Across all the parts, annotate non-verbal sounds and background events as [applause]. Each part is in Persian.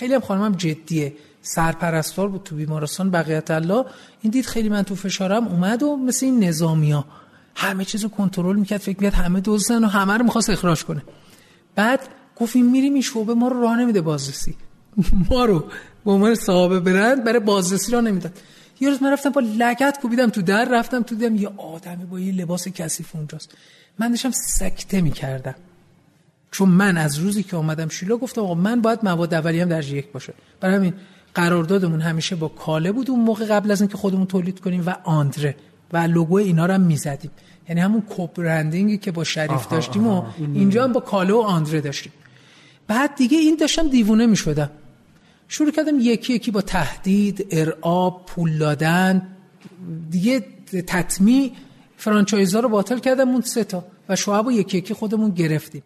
خیلی هم خانمم جدیه. سرپرستار بود تو بیمارستان بقیت الله. این دید خیلی من تو فشارم اومد و مثل این نظامیا همه چیزو کنترل می‌کرد فکر می‌کرد همه دزدن و همه رو می‌خواست اخراج کنه. بعد گفتیم میریم این شعبه ما رو راه نمیده بازرسی. [laughs] ما رو به عنوان صاحب برند برای بازرسی راه نمی‌داد. یه روز من رفتم با لگت کوبیدم تو در رفتم تو دیدم یه آدمی با یه لباس کثیف اونجاست. من داشتم سکته می‌کردم. چون من از روزی که اومدم شیلا گفتم آقا من باید مواد اولیه هم در یک باشه. برای همین قراردادمون همیشه با کاله بود اون موقع قبل از اینکه خودمون تولید کنیم و آندره و لوگو اینا رو هم می‌زدیم. یعنی همون کوپرندینگی که با شریف داشتیم و اینجا هم با کاله و آندره داشتیم. بعد دیگه این داشتم دیوونه می‌شدم. شروع کردم یکی یکی با تهدید ارعاب پول دادن دیگه تطمی فرانچایزا رو باطل کردم اون سه تا و شعب و یکی یکی خودمون گرفتیم.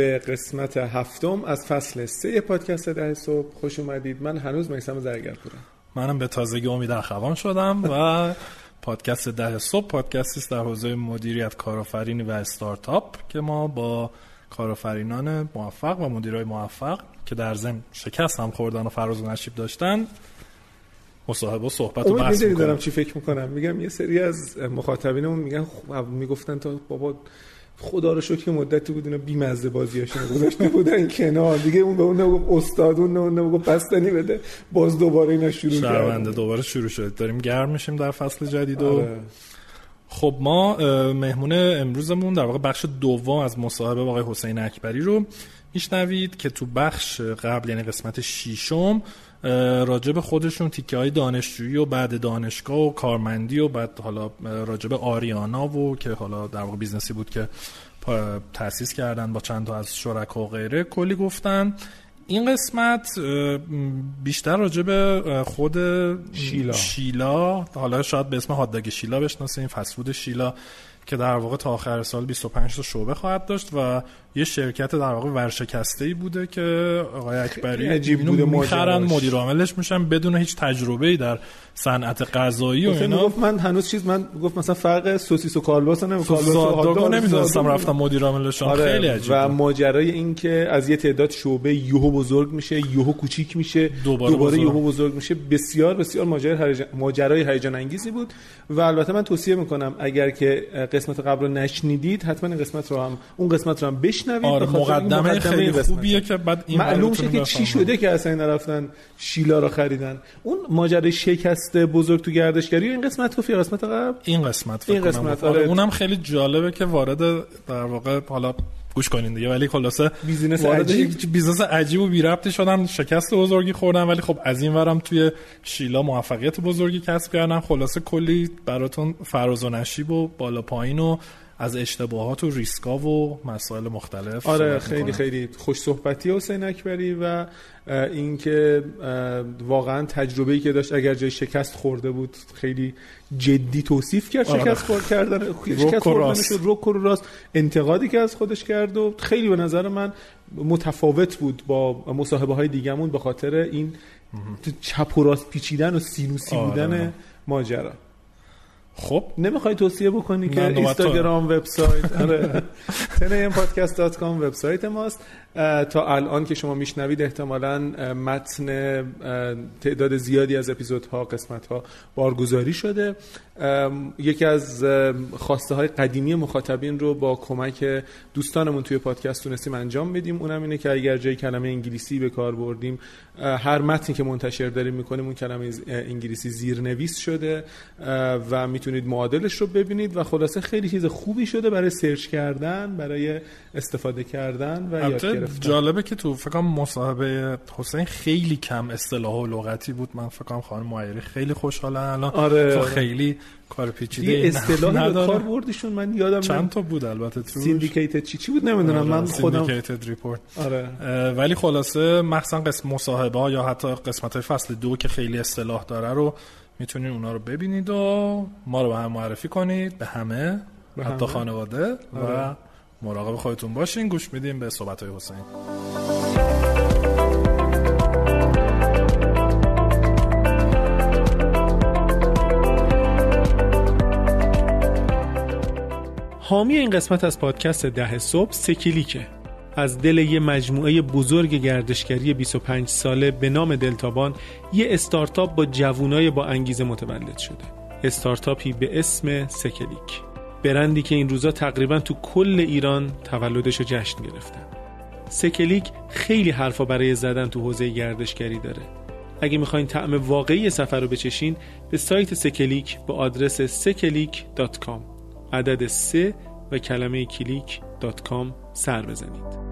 به قسمت هفتم از فصل سه پادکست ده صبح خوش اومدید. من هنوز میسم زرگر پورم منم به تازگی امید اخوان شدم و پادکست ده صبح پادکستی است در حوزه مدیریت کارآفرینی و استارتاپ که ما با کارآفرینان موفق و مدیرای موفق که در ضمن شکست هم خوردن و فراز و نشیب داشتن مصاحبه و صحبت و بحث دارم چی فکر می‌کنم؟ میگم یه سری از مخاطبینمون میگن می‌گفتن تا بابا خدا رو شکر مدتی بود اینا بیمزه بازیاشون گذاشته بودن کنار. دیگه اون به اون نگفت استاد اون نگفت بستنی بده. باز دوباره اینا شروع شرمنده دوباره شروع شد. داریم گرم میشیم در فصل جدید و آره. خب ما مهمون امروزمون در واقع بخش دوم از مصاحبه با آقای حسین اکبری رو میشنوید که تو بخش قبل یعنی قسمت شیشم راجب خودشون تیکه های دانشجویی و بعد دانشگاه و کارمندی و بعد حالا راجب آریانا و که حالا در واقع بیزنسی بود که تأسیس کردن با چند تا از شرکا و غیره کلی گفتن این قسمت بیشتر راجع به خود شیلا. شیلا حالا شاید به اسم هادداگ شیلا بشناسیم فسفود شیلا که در واقع تا آخر سال 25 تا شعبه خواهد داشت و یه شرکت در واقع ورشکسته ای بوده که آقای اکبری عجیب بوده می‌خرن مدیر عاملش میشن بدون هیچ تجربه ای در صنعت غذایی و اینا. گفت من هنوز چیز من گفت مثلا فرق سوسیس و کالباس نمی‌دونم کالباس نمی‌دونستم رفتم مدیر عاملشون آره خیلی عجیب و ماجرای این که از یه تعداد شعبه یهو بزرگ میشه یهو کوچیک میشه دوباره, دوباره بزرگ. یهو بزرگ میشه. بسیار بسیار ماجرای ماجرای هیجان انگیزی بود و البته من توصیه می‌کنم اگر که قسمت قبل رو نشنیدید حتما این قسمت رو هم اون قسمت رو هم بشنوید آره مقدمه خیلی خوبیه که بعد این معلوم شه که چی شده که اصلا این رفتن شیلا رو خریدن. اون ماجرای شکست بزرگ تو گردشگری این قسمت گفت قسمت قبل این قسمت این قسمت آره. اونم خیلی جالبه که وارد در واقع حالا گوش کنین دیگه ولی خلاصه بیزینس عجیب. بیزنس عجیب و بی ربطی شدن شکست بزرگی خوردن ولی خب از این ورم توی شیلا موفقیت بزرگی کسب کردن خلاصه کلی براتون فراز و نشیب و بالا پایین و از اشتباهات و ریسکا و مسائل مختلف آره خیلی خیلی خوش صحبتی حسین اکبری و اینکه واقعا تجربه ای که داشت اگر جای شکست خورده بود خیلی جدی توصیف کرد آره. شکست خورد کردن [laughs] شکست خوردن شد روک و راست انتقادی که از خودش کرد و خیلی به نظر من متفاوت بود با مصاحبه های دیگه‌مون به خاطر این چپ و راست پیچیدن و سینوسی آره. بودن ماجرا خب نمی‌خوای توصیه بکنی که اینستاگرام وبسایت آره. [laughs] تنیمپادکست.com وبسایت ماست. تا الان که شما میشنوید احتمالا متن تعداد زیادی از اپیزودها قسمت ها بارگذاری شده یکی از خواسته های قدیمی مخاطبین رو با کمک دوستانمون توی پادکست تونستیم انجام بدیم. اونم اینه که اگر جای کلمه انگلیسی به کار بردیم هر متنی که منتشر داریم می‌کنیم اون کلمه انگلیسی زیرنویس شده و می‌تونید معادلش رو ببینید و خلاصه خیلی چیز خوبی شده برای سرچ کردن برای استفاده کردن و یاد گرفتن جالبه که تو فکر مصاحبه حسین خیلی کم اصطلاح و لغتی بود. من فکر کنم خانم معیری خیلی خوشحالن الان آره. خیلی کار پیچیده اصطلاح کار بردیشون من یادم چند تا بود البته تو syndicated چی چی بود؟ نمی‌دونم آره، من خودم syndicated report آره. ولی خلاصه مخصوصا قسم مصاحبه ها یا حتی قسمت های فصل دو که خیلی اصطلاح داره رو می‌تونید اونا رو ببینید و ما رو به هم معرفی کنید. به همه به حتی خانواده آره. و مراقب خودتون باشین. گوش میدیم به صحبت های حسین حامی این قسمت از پادکست ده صبح سکیلیکه. از دل یه مجموعه بزرگ گردشگری 25 ساله به نام دلتابان یه استارتاپ با جوونای با انگیزه متولد شده. استارتاپی به اسم سه‌کلیک برندی که این روزا تقریبا تو کل ایران تولدش رو جشن گرفتن. سه‌کلیک خیلی حرفا برای زدن تو حوزه گردشگری داره. اگه می‌خواین طعم واقعی سفر رو بچشین به سایت سه‌کلیک با آدرس سه‌کلیک.com عدد سه و کلمه click dot com سر بزنید.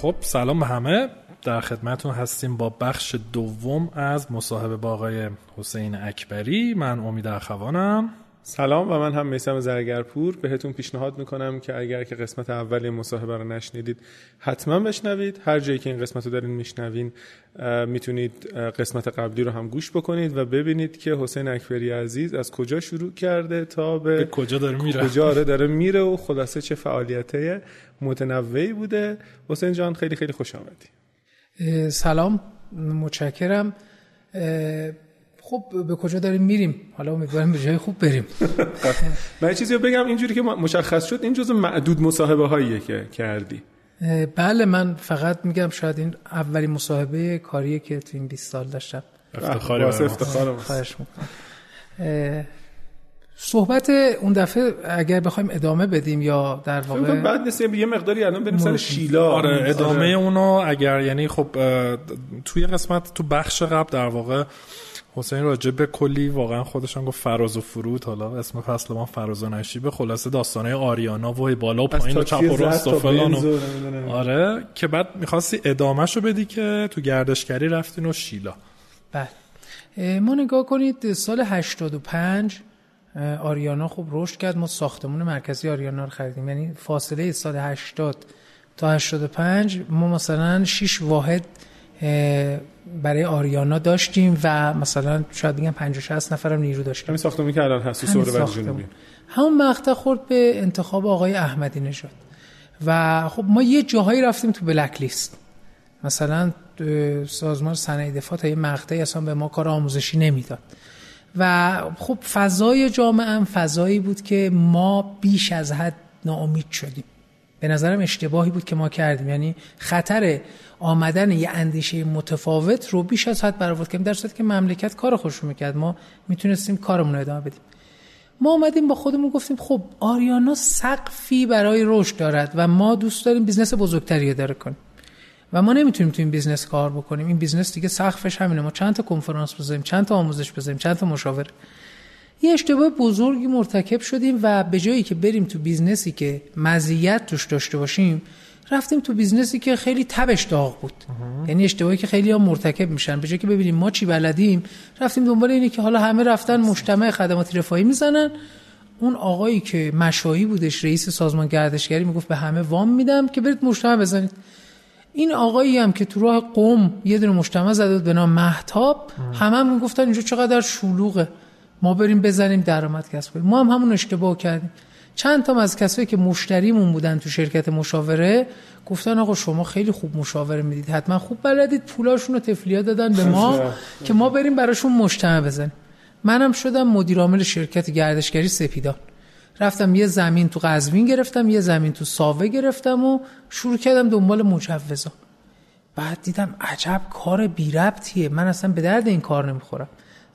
خب سلام به همه. در خدمتون هستیم با بخش دوم از مصاحبه با آقای حسین اکبری. من امید اخوانم. سلام و من هم میسم زرگرپور. بهتون پیشنهاد می‌کنم که اگر که قسمت اولی مصاحبه رو نشنیدید حتما بشنوید. هر جایی که این قسمت رو دارین میشنوین می‌تونید قسمت قبلی رو هم گوش بکنید و ببینید که حسین اکبری عزیز از کجا شروع کرده تا به, به کجا داره میره. کجا آره داره میره و خلاصه چه فعالیت متنوعی بوده. حسین جان خیلی خیلی خوش آمدی. سلام متشکرم. خب به کجا داریم میریم. حالا امیدوارم به جای خوب بریم. [laughs] من چیزی رو بگم اینجوری که مشخص شد این جزء معدود مصاحبه هاییه که کردی. بله من فقط میگم شاید این اولین مصاحبه کاریه که تو این 20 سال داشتم. افتخار افتخار صحبت اون دفعه اگر بخوایم ادامه بدیم یا در واقع بعد نیست یه مقداری الان بریم سر شیلا. آره ادامه آره. اونو اگر یعنی خب توی قسمت تو بخش قبل در واقع حسین راجع به کلی واقعا خودشان گفت فراز و فرود. حالا اسم فصل ما فراز و نشیب. خلاصه داستانه آریانا و بالا و پایین و چپ و راست و فلان آره که بعد می‌خواستی ادامهشو بدی که تو گردشگری رفتین و شیلا. بله. ما نگاه کنید سال 85 آریانا خب رشد کرد. ما ساختمون مرکزی آریانا رو خریدیم. یعنی فاصله سال 80 تا 85 ما مثلا 6 واحد برای آریانا داشتیم و مثلا شاید بگم 50 60 نفرم نیرو داشتیم. همین ساختمانی که الان هست سوره جنوبی. همون مقطع خورد به انتخاب آقای احمدی نژاد. و خب ما یه جاهایی رفتیم تو بلک لیست. مثلا سازمان صنایع دفاع تا یه مقطعی اصلا به ما کار آموزشی نمی‌داد. و خب فضای جامعه هم فضایی بود که ما بیش از حد ناامید شدیم. به نظرم اشتباهی بود که ما کردیم. یعنی خطر آمدن یه اندیشه متفاوت رو بیش از حد برآورد کردیم. در صورتی که مملکت کار خودش می‌کرد. ما می‌تونستیم کارمون رو ادامه بدیم. ما آمدیم با خودمون گفتیم خب آریانا سقفی برای رشد دارد و ما دوست داریم بیزنس بزرگتری اداره کنیم. و ما نمی‌تونیم تو این بیزنس کار بکنیم. این بیزنس دیگه سقفش همینه. ما چند تا کنفرانس بزنیم چند تا آموزش بزنیم چند تا مشاوره. یه اشتباه بزرگی مرتکب شدیم و به جایی که بریم تو بیزنسی که مزیت توش داشته باشیم رفتیم تو بیزنسی که خیلی تبش داغ بود. یعنی اشتباهی که خیلی ها مرتکب میشن. به جایی که ببینیم ما چی بلدیم رفتیم دنبال اینه که حالا همه رفتن مجتمع خدمات رفاهی می‌زنن. اون آقایی که مشایی بودش رئیس سازمان گردشگری می‌گفت به همه وام میدم که برید مجتمع بزنید. این آقایی هم که تو راه قوم یه دونه مجتمع زده بود به نام مهتاب همه هم گفتن اینجا چقدر شلوغه. ما بریم بزنیم درآمد کسب کنیم. ما هم همون اشتباه کردیم. چند تا از کسایی که مشتریمون بودن تو شرکت مشاوره گفتن آقا شما خیلی خوب مشاوره می‌دید حتما خوب بلدید پولاشون رو تفلیه دادن به ما که ما بریم براشون مجتمع بزنیم. منم شدم مدیر عامل شرکت گردشگری سپیدان. رفتم یه زمین تو قزوین گرفتم یه زمین تو ساوه گرفتم و شروع کردم دنبال مجوزا. بعد دیدم عجب کار بی ربطیه. من اصلا به درد این کار نمی‌خورم.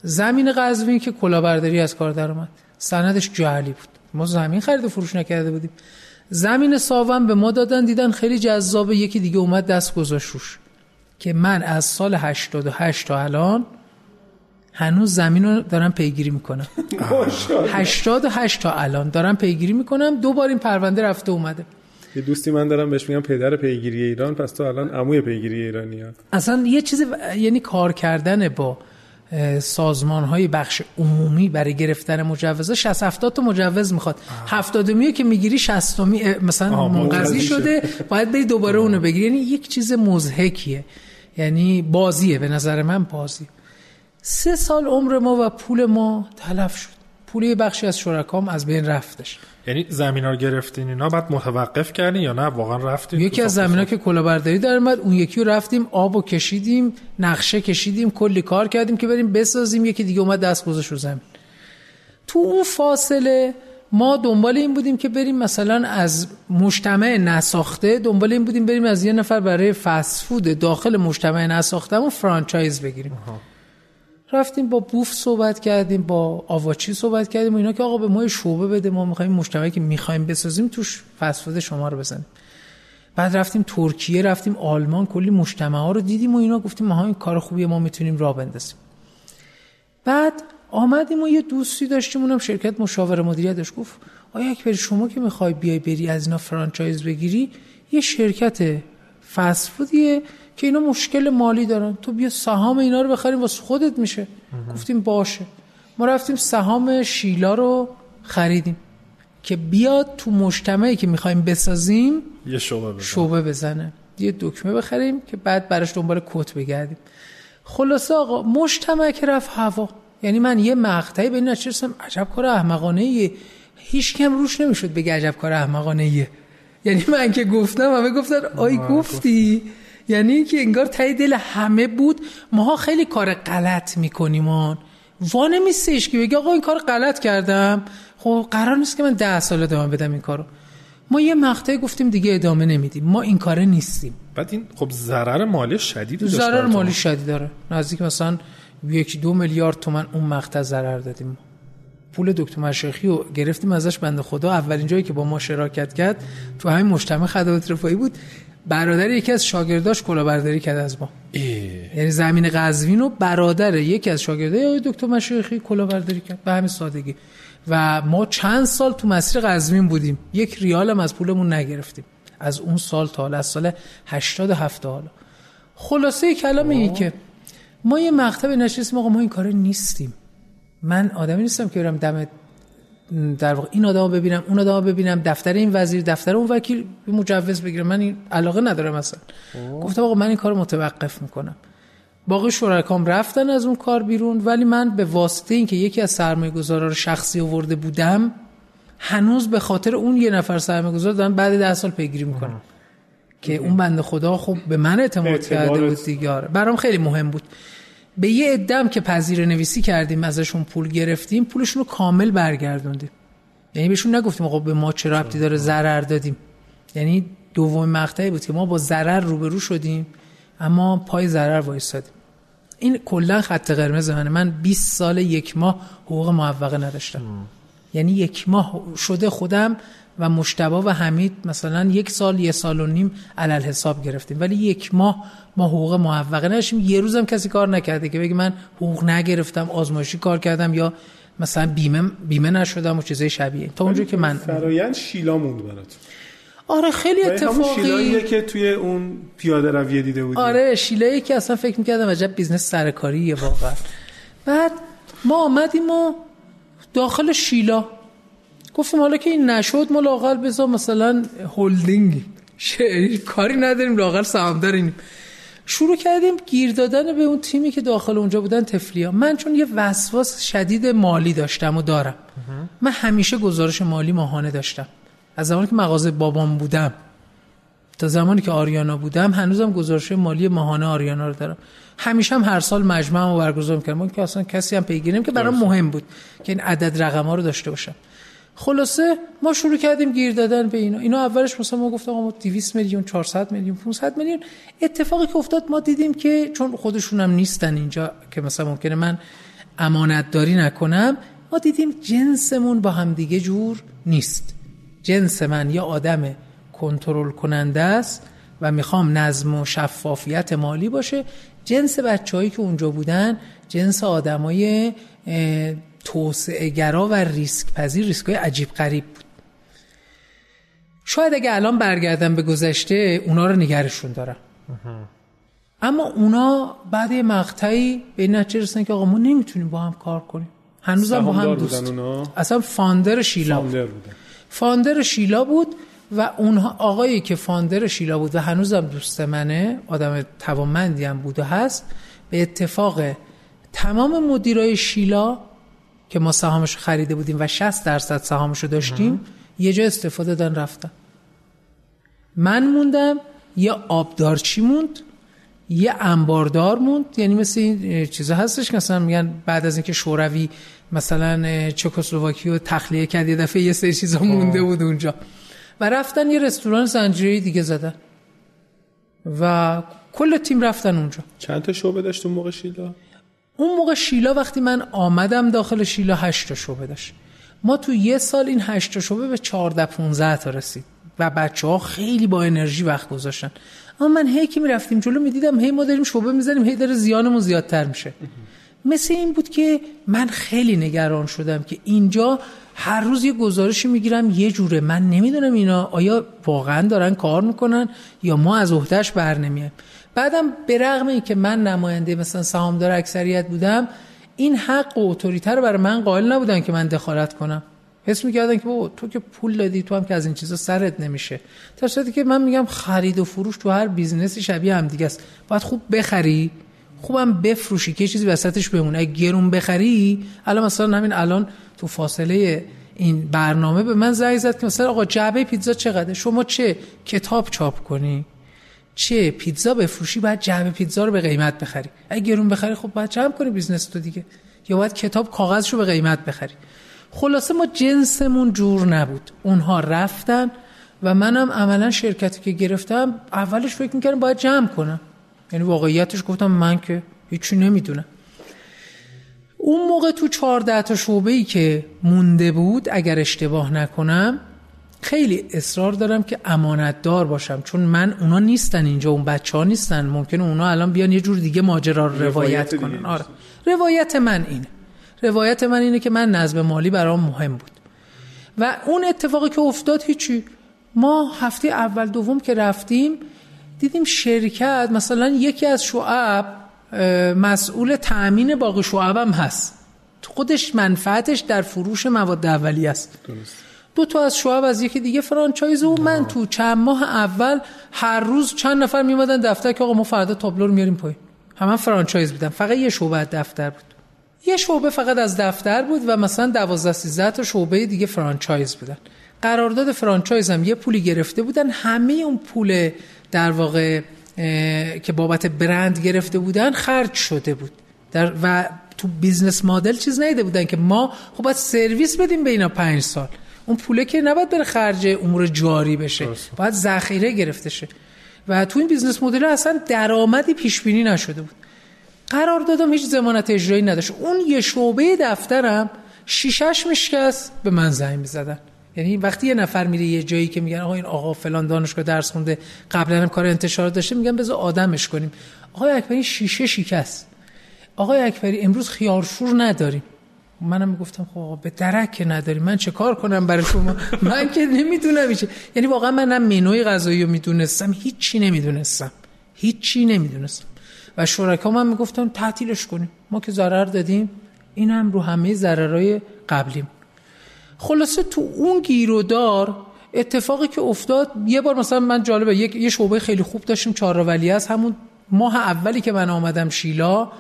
زمین قزوین که کلاهبرداری از کار در اومد. سندش جعلی بود. ما زمین خرید و فروش نکرده بودیم. زمین ساوم به ما دادن دیدن خیلی جذابه. یکی دیگه اومد دست گذاشت روش. که من از سال 88 تا الان هنوز زمین رو دارم پیگیری می‌کنم. 88 [laughs] تا الان دارم پیگیری می‌کنم. دو بار این پرونده رفته اومده. یه دوستی من دارم بهش میگم پدر پیگیری ایران. پس تو الان عموی پیگیری ایرانی ها. اصلا یه چیز یعنی کار کردن با سازمان های بخش عمومی برای گرفتن مجوز 60 70 تا مجوز می‌خواد. 70 میه که می‌گیری 60 مثلا منقضی شده باید بری دوباره اونو بگیری. یعنی یک چیز مزهکیه یعنی بازیه به نظر من بازی. سه سال عمر ما و پول ما تلف شد. پول بخشی از شرکام از بین رفتش. یعنی زمین رو گرفتین اینا بعد متوقف کردین یا نه؟ واقعا رفتین؟ یکی از زمین ها که کلاهبرداری در اومد اون یکی رو رفتیم آب و کشیدیم نقشه کشیدیم کلی کار کردیم که بریم بسازیم یکی دیگه اومد دست گذاشت رو زمین. تو اون فاصله ما دنبال این بودیم که بریم مثلا از مجتمع نساخته دنبال این بودیم بریم از یه نفر برای فست فود داخل مجتمع نساخته فرانچایز بگیریم. رفتیم با بوف صحبت کردیم با آواچی صحبت کردیم و اینا که آقا به ما شعبه بده ما می‌خوایم مجتمعی که می‌خوایم بسازیم توش فسفود شما رو بزنیم. بعد رفتیم ترکیه رفتیم آلمان کلی مجتمع ها رو دیدیم و اینا گفتیم ما این کار خوبیه ما می‌تونیم راه بندازیم. بعد آمدیم و یه دوستی داشتیم اونم شرکت مشاور مدیریت داشت. گفت آیا اکبر شما که می‌خوای بیای بری از اینا فرانچایز بگیری یه شرکت فسفودیه که اینا مشکل مالی دارن. تو بیا سهام اینا رو بخریم واسه خودت میشه. گفتیم باشه. ما رفتیم سهام شیلا رو خریدیم که بیاد تو مجتمعی که می‌خوایم بسازیم یه شعبه بزنه. شعبه بزنه. یه دکمه بخریم که بعد براش دنبال کت بگردیم. خلاصه آقا مجتمع که رفت هوا. یعنی من یه مقطعی به این نچرسم عجب کار احمقانه ایه هیچ کم روش نمی‌شد بگه عجب کار احمقانه ایه یعنی من که گفتم همه گفتن آی گفتی. یعنی که انگار تای دل همه بود ماها خیلی کار غلط می‌کنیم آن. وا نمیستش که بگه آقا این کار غلط کردم. خب قرار نیست که من ده سال ادامه بدم این کارو. ما یه مقطعی گفتیم دیگه ادامه نمیدیم. ما این کاره نیستیم. بعد این خب ضرر مالی شدید داشت ضرر مالی شدید داره. نزدیک مثلا یک دو میلیارد تومن اون مقطع ضرر دادیم. پول دکتر مشایخی رو گرفتیم ازش بنده خدا. اولین جایی که با ما شراکت کرد تو همین مجتمع خدمات رفاهی بود. برادر یکی از شاگرداش کلاهبرداری کرد از ما. یعنی زمین قزوین رو برادر یکی از شاگردای دکتر مشایخی کلاهبرداری کرد. به همین سادگی. و ما چند سال تو مسیر قزوین بودیم. یک ریال هم از پولمون نگرفتیم. از اون سال تا حالا از سال 87 حالا. خلاصه کلام این که ما یه مقطع نشستیم. آقا ما این کار نیستیم. من آدمی نیستم که برم دم در واقع این آدمو ببینم اون آدمو ببینم دفتر این وزیر دفتر اون وکیل مجوز بگیرم. من این علاقه ندارم مثلا گفتم آقا من این کارو متوقف می‌کنم. باقی شرکام رفتن از اون کار بیرون ولی من به واسطه اینکه یکی از سرمایه رو شخصی آورده بودم هنوز به خاطر اون یه نفر سرمایه گذار دارم بعد ده سال پیگیری می‌کنم که اون بنده خدا خب به من اعتماد کرده بود دیگه آره. برام خیلی مهم بود. به یه ادم که پذیر نویسی کردیم ازشون پول گرفتیم پولشون رو کامل برگردوندیم. یعنی بهشون نگفتیم آقا به ما چه ربطی داره ضرر دادیم. یعنی دوم مقطعی بود که ما با ضرر روبرو شدیم اما پای ضرر وایسادیم این کلا خط قرمز منه. من 20 سال یک ماه حقوق موفقه نداشتم. یعنی یک ماه شده خودم و مجتبی و حمید مثلا یک سال یه سال و نیم علی‌الحساب گرفتیم. ولی یک ماه ما حقوق معوقه نداشتیم. یه روزم کسی کار نکرده که بگه من حقوق نگرفتم آزمایشی کار کردم یا مثلا بیمه بیمه نشدم و چیزای شبیه. تا اونجا که من فرایند شیلا موند برات آره خیلی اتفاقی که توی اون پیاده رویه دیده بودی. آره شیلایی که اصلا فکر می‌کردم عجب بیزنس سرکاریه واقعا. بعد ما آمدیم و داخل شیلا گفتیم حالا که این نشد ما لاقل بذار مثلا هلدینگ کاری نداریم لاقل سهام داریم شروع کردیم گیر دادن به اون تیمی که داخل اونجا بودن تفلیا. من چون یه وسواس شدید مالی داشتم و دارم. من همیشه گزارش مالی ماهانه داشتم. از زمانی که مغازه بابام بودم تا زمانی که آریانا بودم هنوزم گزارش مالی ماهانه آریانا رو دارم. همیشه هم هر سال مجمع رو برگزار می‌کردم. که اصلا کسی هم پیگیریم که برام مهم بود که این عدد رقم ها رو داشته باشم. خلاصه ما شروع کردیم گیر دادن به اینا. اینا اولش مثلا ما گفتم ما 200 میلیون 400 میلیون 500 میلیون. اتفاقی که افتاد ما دیدیم که چون خودشون هم نیستن اینجا که مثلا ممکنه من امانت داری نکنم ما دیدیم جنسمون با هم دیگه جور نیست. جنس من یا آدم کنترل کننده است و می‌خوام نظم و شفافیت مالی باشه. جنس بچههایی که اونجا بودن جنس آدمای توسعه گرا و ریسک پذیر ریسک های عجیب غریب بود. شاید اگه الان برگردم به گذشته اونا رو نگرشون دارم. اما اونا بعد یه مقطعی به این نتیجه رسیدن که آقا ما نمی‌تونیم با هم کار کنیم. هنوز هم با هم دوست. اصلا فاندر شیلا فاندر, فاندر شیلا بود و اونها آقایی که فاندر شیلا بود و هنوزم دوست منه آدم توانمندی هم بود و هست به اتفاق تمام مدیرای شیلا که ما سهامش خریده بودیم و 60 درصد سهامش رو داشتیم یه جا استفاده دادن رفتن. من موندم یه آبدارچی موند یه انباردار موند یعنی مثل این چیزا هستش که مثلا میگن بعد از اینکه شوروی مثلا چکسلواکی رو تخلیه کرد یه دفعه یه سری چیزا مونده بود اونجا. و رفتن یه رستوران زنجیره دیگه زدن. و کل تیم رفتن اونجا. چند تا شعبه داشت اون موقع شیلا؟ اون موقع شیلا وقتی من آمدم داخل شیلا هشت تا شعبه داشت. ما تو یه سال این هشت تا شعبه به 14 15 تا رسید و بچه ها خیلی با انرژی وقت گذاشتن. اما من هی که می‌رفتیم جلو می‌دیدم هی ما داریم شعبه می‌زنیم هی داره زیانمون زیادتر میشه. مثل این بود که من خیلی نگران شدم که اینجا هر روز یه گزارشی می‌گیرم یه جوره. من نمی‌دونم اینا آیا واقعا دارن کار می‌کنن یا ما از عهدهش بر نمیایم. بعدم به رغم این که من نماینده مثلا سهامدار اکثریت بودم این حق و autorité رو برای من قائل نبودن که من دخالت کنم. حس می‌کردن که بابا تو که پول دادی تو هم که از این چیزا سرت نمیشه. در صورتی که من میگم خرید و فروش تو هر بیزنسی شبیه هم دیگه است. باید خوب بخری خوبم بفروشی که چیزی وسطش بمونه. اگه گرون بخری الان مثلا همین الان تو فاصله این برنامه به من زنگ زد که مثلا آقا جعبه پیتزا چقدر شما چه؟ کتاب چاپ کنی. چه پیتزا بفروشی باید جعبه پیتزا رو به قیمت بخری. اگه گرون بخری خب باید جمع کنی business تو دیگه. یا باید کتاب کاغذش رو به قیمت بخری. خلاصه ما جنسمون جور نبود. اونها رفتن و منم عملا شرکتی که گرفتم اولش فکر می‌کردم باید جمع کنم. یعنی واقعیتش گفتم من که هیچی نمی‌دونم. اون موقع تو 14 تا شعبه ای که مونده بود اگر اشتباه نکنم خیلی اصرار دارم که امانت دار باشم چون من اونا نیستن اینجا اون بچه ها نیستن. ممکنه اونا الان بیان یه جور دیگه ماجرا رو روایت کنن. آره. روایت من اینه. روایت من اینه که من نظم مالی برام مهم بود. و اون اتفاقی که افتاد هیچی. ما هفته اول دوم که رفتیم دیدیم شرکت مثلا یکی از شعب مسئول تأمین باقی شعب هم هست. خودش منفعتش در فروش مواد اولیه است. دو تا از شعب از یکی دیگه franchise و من تو چند ماه اول هر روز چند نفر میومدن دفتر که آقا ما فردا تابلو رو میاریم پایین. همه franchise بودن. فقط یه شعبه دفتر بود. یه شعبه فقط از دفتر بود و مثلا 12 13 تا شعبه دیگه franchise بودن. قرارداد franchise هم یه پولی گرفته بودن. همه اون پول در واقع که بابت برند گرفته بودن خرج شده بود. و تو business model چیز ندیده بودن که ما خب باید سرویس بدیم به اینا پنج سال. اون پوله که نباید بره خرج امور جاری بشه. باید ذخیره گرفته شه. و تو این business model اصلا درآمدی پیش بینی نشده بود. قراردادم هیچ ضمانت اجرایی نداشت. اون یه شعبه دفترم شیشش میشکست به من زنگ می‌زدن. یعنی وقتی یه نفر میره یه جایی که میگن آقا این آقا فلان دانشگاه درس خونده قبلا هم کار انتشار داشته میگن بذار آدمش کنیم. آقای اکبری شیشه شکست. آقای اکبری امروز خیارشور نداریم. منم می‌گفتم خب به درک نداریم من چه کار کنم برای شما؟ من که نمی‌دونم میشه یعنی واقعا من نه منوی غذایی رو می‌دونستم هیچی نمی‌دونستم. هیچی نمی‌دونستم. و شرکا من می‌گفتم تعطیلش کنیم. ما که ضرر دادیم این هم رو همه ضررهای قبلیم. خلاصه تو اون گیرودار اتفاقی که افتاد یه بار مثلا من جالبه یک یه شعبه خیلی خوب داشتیم چهار از همون ماه اولی که من آمدم شیلا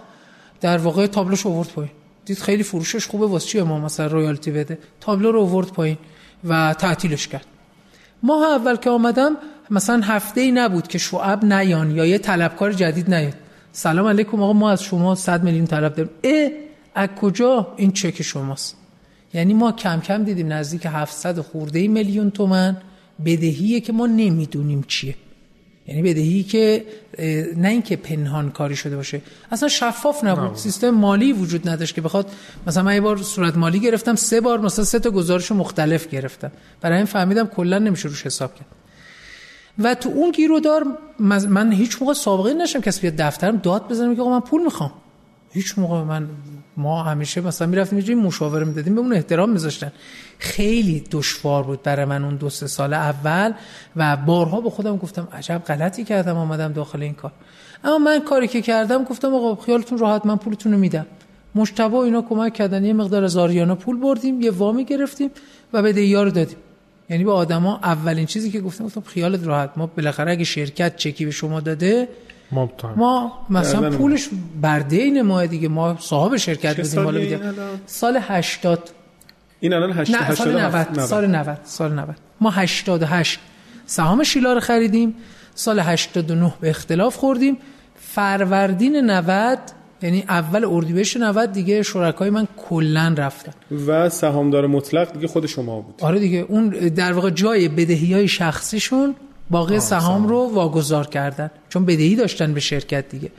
در واقع تابلوش آورد پایین. دید خیلی فروشش خوبه واسه چیه ما مثلا رویالتی بده؟ تابلو رو آورد پایین و تعطیلش کرد. ماه اول که آمدم مثلا هفته ای نبود که شعب نیان یا یه طلبکار جدید نیاد. سلام علیکم آقا ما از شما 100 میلیون طلب داریم. اه از کجا؟ این چک شماست. یعنی ما کم کم دیدیم نزدیک 700 خورده میلیون تومن بدهیه که ما نمی‌دونیم چیه. یعنی بدهی که نه اینکه پنهان کاری شده باشه. اصلا شفاف نبود. سیستم مالی وجود نداشت که بخواد مثلا من یه بار صورت مالی گرفتم سه بار مثلا سه تا گزارش مختلف گرفتم. برای این فهمیدم کلا نمیشه روش حساب کرد. و تو اون گیرودار من هیچ موقع سابقه نشم کسی بیاد دفترم داد بزنم که آقا من پول می‌خوام. هیچ موقع من ما همیشه مثلا می‌رفتیم یه مشاوره می‌دادیم به اون احترام میذاشتن. خیلی دشوار بود برای من اون دو سه سال اول و بارها به خودم گفتم عجب غلطی کردم آمدم داخل این کار. اما من کاری که کردم گفتم آقا خیالتون راحت من پولتون رو میدم. مشتبه اینا کمک کردن یه مقدار از آریانا پول بردیم یه وامی گرفتیم و به رو دادیم. یعنی به آدما اولین چیزی که گفتم گفتم خیالت راحت. ما بالاخره اگه شرکت چکی به شما داده ما, ما مثلا پولش بر دین ما دیگه. ما صاحب شرکت بودیم مال دیگه سال 80 این الان 80 نه سال 90 سال 90 سال 90 ما 88 سهام شیلا رو خریدیم. سال 89 به اختلاف خوردیم. فروردین 90 یعنی اول اردیبهشت 90 دیگه شرکای من کلا رفتن. و سهامدار مطلق دیگه خود شما بود. آره دیگه اون در واقع جای بدهی های شخصیشون باقی سهام رو واگذار کردن. چون بدهی داشتن به شرکت دیگه.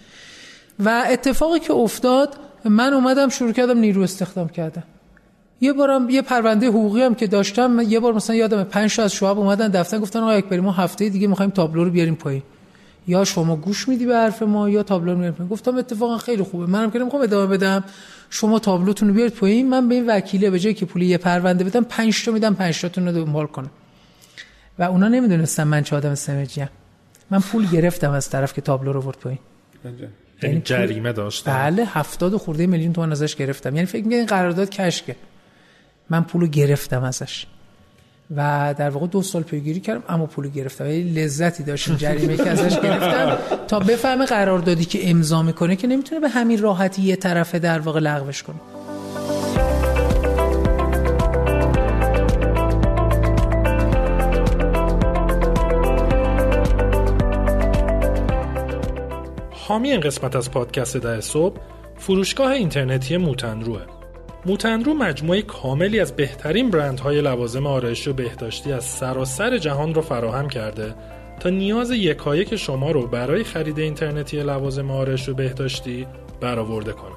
و اتفاقی که افتاد من اومدم شروع کردم نیرو استخدام کردم یه بارم یه پرونده حقوقی هم که داشتم یه بار مثلا یادم 5 تا از شعب اومدن دفتر گفتن آقا یک ما هفته دیگه می‌خوایم تابلو رو بیاریم پایین. یا شما گوش میدی به حرف ما یا تابلو رو میاریم گفتم اتفاقا خیلی خوبه. منم که نمی‌خوام ادامه بدم. شما تابلوتون رو بیارید پایین. من به این وکیله به جای که پولی یه پرونده بدم 5 تا میدم 5 تاتون رو دنبال کنه و اونا نمی‌دونستن من چه آدم سمجیم من پول گرفتم از طرف که تابلو رو ورد پایین. یعنی جریمه داشتم بله 70 خورده میلیون تومان ازش گرفتم. یعنی فکر می‌کنی قرارداد کشکه. من پولو گرفتم ازش. و در واقع دو سال پیگیری کردم اما پول گرفتم. ولی لذتی داشتم جریمه که ازش [laughs] گرفتم. تا بفهمه قراردادی که امضا می‌کنه که نمی‌تونه به همین راحتی یه طرفه در واقع لغوش کنه. حامی این قسمت از پادکست ده صبح فروشگاه اینترنتی موتنروه موتنرو مجموعه کاملی از بهترین برندهای لوازم آرایشی و بهداشتی از سراسر جهان رو فراهم کرده تا نیاز یکایک شما رو برای خرید اینترنتی لوازم آرایش و بهداشتی برآورده کنه.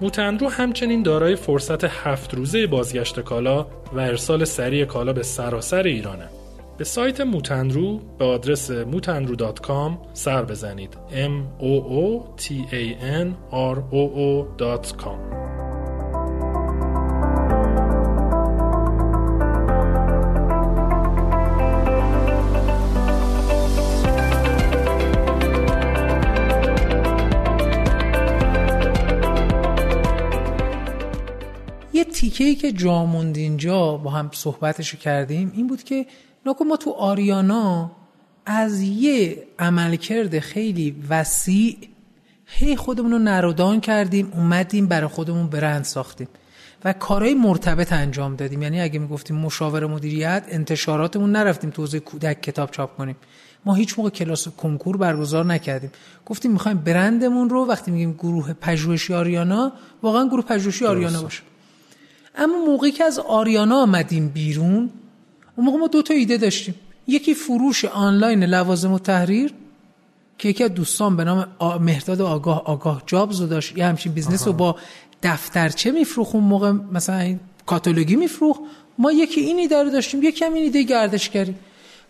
موتنرو همچنین دارای فرصت هفت روزه بازگشت کالا و ارسال سریع کالا به سراسر ایرانه. به سایت موتنرو به آدرس موتنرو.com سر بزنید m o o t a n r o o.com که جا موند اینجا با هم صحبتشو کردیم این بود که نکن ما تو آریانا از یه عملکرد خیلی وسیع هی خودمون رو نرودان کردیم اومدیم برای خودمون برند ساختیم و کارهای مرتبط انجام دادیم. یعنی اگه می‌گفتیم مشاور مدیریت انتشاراتمون نرفتیم تو حوزه کودک کتاب چاپ کنیم. ما هیچ موقع کلاس کنکور برگزار نکردیم. گفتیم می‌خوایم برندمون رو وقتی میگیم گروه پژوهشی آریانا واقعا گروه پژوهشی آریانا باشه. اما موقعی که از آریانا آمدیم بیرون اون موقع ما دو تا ایده داشتیم. یکی فروش آنلاین لوازم‌التحریر که یکی از دوستان به نام مهداد آگاه آگاه جابز رو داشت. یه همچین business رو با دفترچه میفروخت اون موقع مثلا کاتالوگی میفروخ ما یکی این ایده رو داشتیم یکی هم این ایده گردشگری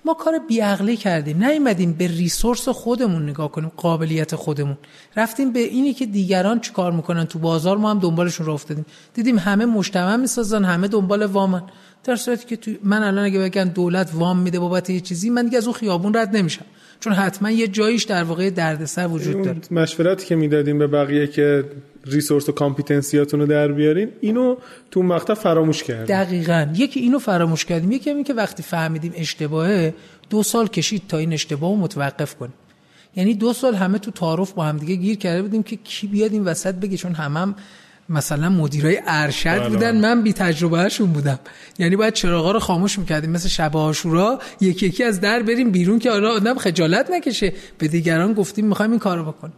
ما کار بیعقلی کردیم. نیومدیم به resource خودمون نگاه کنیم قابلیت خودمون. رفتیم به اینی که دیگران چیکار می‌کنن تو بازار ما هم دنبالشون رو افتادیم. دیدیم همه مجتمع می‌سازن همه دنبال وامن. در صورتی که تو من الان اگه بگن دولت وام میده بابت یه چیزی من دیگه از اون خیابون رد نمیشم. چون حتما یه جاییش در واقع دردسر وجود داره. مشورتی که می‌دادیم به بقیه که ریسورس و کامپیتنسیاتون رو در بیارین اینو تو مقطع فراموش کردیم. دقیقا. یکی اینو فراموش کردیم. یکی همین که وقتی فهمیدیم اشتباهه دو سال کشید تا این اشتباه رو متوقف کنیم. یعنی دو سال همه تو تعارف با هم دیگه گیر کرده بودیم که کی بیاد این وسط بگه چون همم هم مثلا مدیرای ارشد بله، بودن بله. من بی تجربه هشون بودم. یعنی باید چراغا رو خاموش می‌کردیم مثل شب آشورا یکی یکی از در بریم بیرون که آدم خجالت نکشه. به دیگران گفتیم می‌خوایم این کارو بکنیم.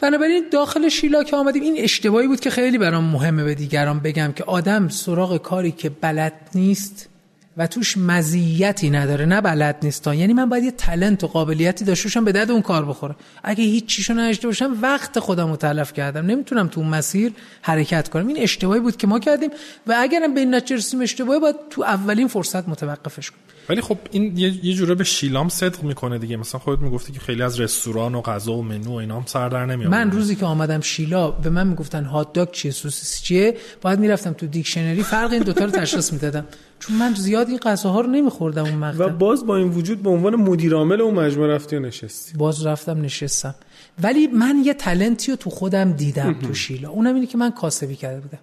بنابراین داخل شیلا که آمدیم این اشتباهی بود که خیلی برام مهمه به دیگران بگم که آدم سراغ کاری که بلد نیست و توش مزیتی نداره نه بلد نیست یعنی من باید یه تلنت و قابلیتی داشته باشم به درد اون کار بخوره. اگه هیچ چیشو نداشته باشم وقت خودم رو تلف کردم. نمی‌تونم تو اون مسیر حرکت کنم. این اشتباهی بود که ما کردیم و اگرم به این رسیدیم اشتباهی باید تو اولین فرصت متوقفش کنیم. ولی خب این یه, جوره به شیلام صدق می‌کنه دیگه. مثلا خودت می‌گفتی که خیلی از رستوران و غذا و منو و اینا هم سر در نمیاد من روزی که آمدم شیلا به من می‌گفتن هات داگ چیه سوسیس چیه؟ باید می‌رفتم تو دیکشنری فرق این دوتا رو تشخیص می‌دادم. چون من زیاد این غذاها رو نمیخوردم اون مقطع و باز با این وجود به عنوان مدیر عامل اون مجموعه رفتی و نشستی. باز رفتم نشستم. ولی من یه تلنتی رو تو خودم دیدم تو شیلا. اونم اینه که من کاسبی کرده بودم.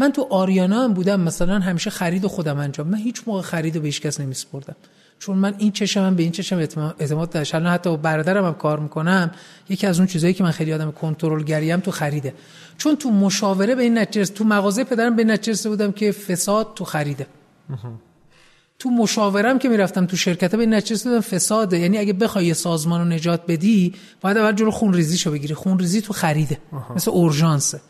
من تو آریانا هم بودم مثلا همیشه خرید خودم انجام. من هیچ موقع خرید به هیچ کس نمیسپردم. چون من این چشم هم به این چشم اعتماد داشت. الان حتی برادرم هم کار می‌کنم یکی از اون چیزایی که من خیلی آدم کنترل گریم تو خریده. چون تو مشاوره به این نتیجه تو مغازه پدرم به نتیجه بودم که فساد تو خریده. تو مشاورم که می‌رفتم تو شرکت به نتیجه بودم فساده. یعنی اگه بخوای یه سازمان رو نجات بدی باید اول جلو خونریزیشو بگیری. خونریزی تو خریده. مثل اورژانسه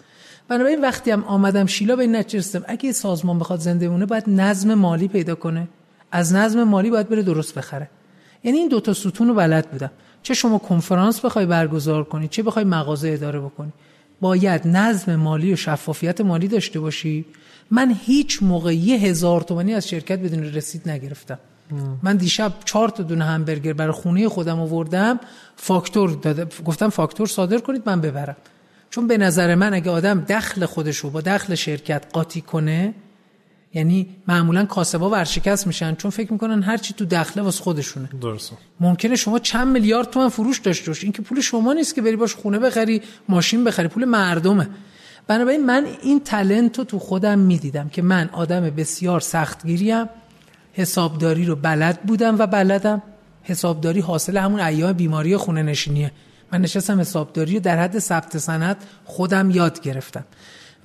بنابراین وقتی هم آمدم شیلا به این نتیجه اگه سازمان بخواد زنده مونه باید نظم مالی پیدا کنه. از نظم مالی باید بره درست بخره. یعنی این دوتا ستون رو بلد بودم. چه شما کنفرانس بخوای برگزار کنی چه بخوای مغازه اداره بکنی. باید نظم مالی و شفافیت مالی داشته باشی. من هیچ موقع یه هزار تومانی از شرکت بدون رسید نگرفتم. من دیشب چهار تا دونه همبرگر برای خونه خودم آوردم. فاکتور داده گفتم فاکتور صادر کنید من ببرم. چون به نظر من اگه آدم دخل خودش رو با دخل شرکت قاطی کنه یعنی معمولا کاسبا ورشکست میشن چون فکر می‌کنن هر چی تو دخله واسه خودشونه. درسته. ممکنه شما چند میلیارد تومن فروش داشته باشی. این که پول شما نیست که بری باش خونه بخری ماشین بخری پول مردمه. بنابراین من این تلنت رو تو خودم می‌دیدم که من آدم بسیار سختگیریم حسابداری رو بلد بودم و بلدم. حسابداری حاصل همون ایام بیماری خونه نشینیه من نشستم حسابداری در حد ثبت سند خودم یاد گرفتم.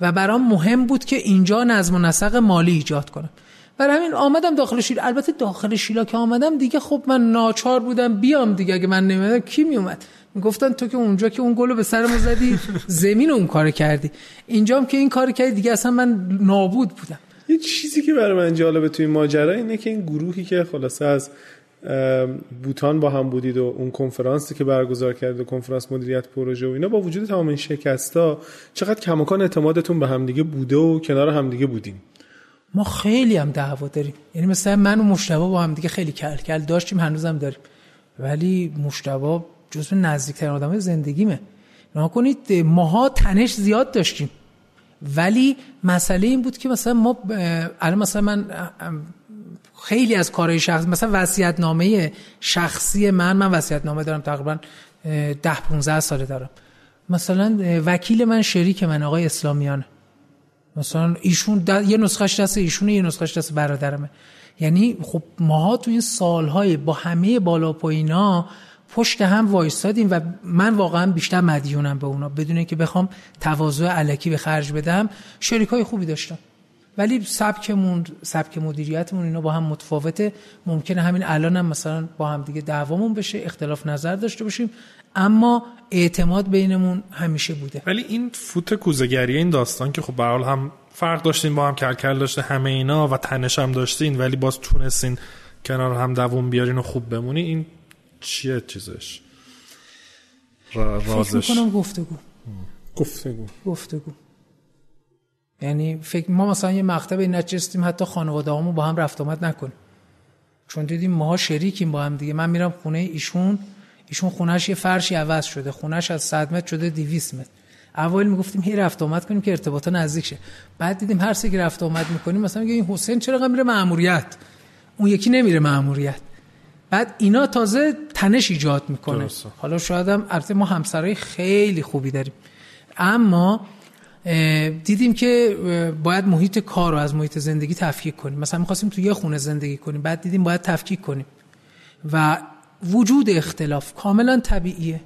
و برام مهم بود که اینجا نظم و نسق مالی ایجاد کنم. برای همین آمدم داخل شیلا. البته داخل شیلا که آمدم دیگه خب من ناچار بودم بیام دیگه. اگه من نمیدم کی میومد می‌گفتن تو که اونجا که اون گلو به سرمون زدی زمین اون کار کردی. اینجام که این کار کردی دیگه اصلا من نابود بودم. یه چیزی که برای من جالبه توی ماجرا اینه که این گروهی که خلاصه از بوتان با هم بودید و اون کنفرانسی که برگزار کرد و کنفرانس مدیریت پروژه و اینا با وجود تمام این شکستا چقدر کماکان اعتمادتون به همدیگه بوده و کنار همدیگه بودیم ما خیلی هم دعوا داریم. یعنی مثلا من و مشتبه با هم دیگه خیلی کل کل داشتیم هنوزم داریم. ولی مشتبه جزو نزدیکترین آدم زندگیمه. نها کنید ماها تنش زیاد داشتیم. ولی مسئله این بود که مثلا ما الان مثلا من خیلی از کارهای شخصی مثلا وصیت نامه شخصی من من وصیت نامه دارم تقریبا ده 15 ساله دارم. مثلا وکیل من شریک من آقای اسلامیان. مثلا ایشون یه نسخش دست ایشونه یه نسخش دست برادرمه. یعنی خب ماها تو این سالهای با همه بالا پایینا پشت هم وایستادیم و من واقعا بیشتر مدیونم به اونا. بدون که بخوام تواضع علکی به خرج بدم شریک های خوبی داشتم. ولی سبکمون سبک مدیریتمون اینا با هم متفاوته. ممکنه همین الان هم مثلا با هم دیگه دعوامون بشه اختلاف نظر داشته باشیم. اما اعتماد بینمون همیشه بوده. ولی این فوت کوزگری این داستان که خب به هم فرق داشتین با هم کلکل داشته همه اینا و تنش هم داشتین ولی باز تونستین کنار هم دووم بیارین و خوب بمونی این چیه چیزش؟ رازش. فکر گفتگو. گفتگو. گفتگو. یعنی فکر ما مثلا یه مقطع به نچستیم حتی خانواده همون با هم رفت آمد نکنیم چون دیدیم ما شریکیم با هم دیگه. من میرم خونه ایشون ایشون خونش یه فرشی عوض شده. خونش از 100 متر شده 200 متر. اول می‌گفتیم هی رفت آمد کنیم که ارتباطا نزدیک شه. بعد دیدیم هر سه که رفت آمد می‌کنیم مثلا میگه این حسین چرا میره ماموریت اون یکی نمیره ماموریت بعد اینا تازه تنش ایجاد می‌کنه. حالا شاید هم البته ما همسرای خیلی خوبی داریم. اما دیدیم که باید محیط کار رو از محیط زندگی تفکیک کنیم. مثلا می‌خواستیم تو یه خونه زندگی کنیم بعد دیدیم باید تفکیک کنیم. و وجود اختلاف کاملا طبیعیه.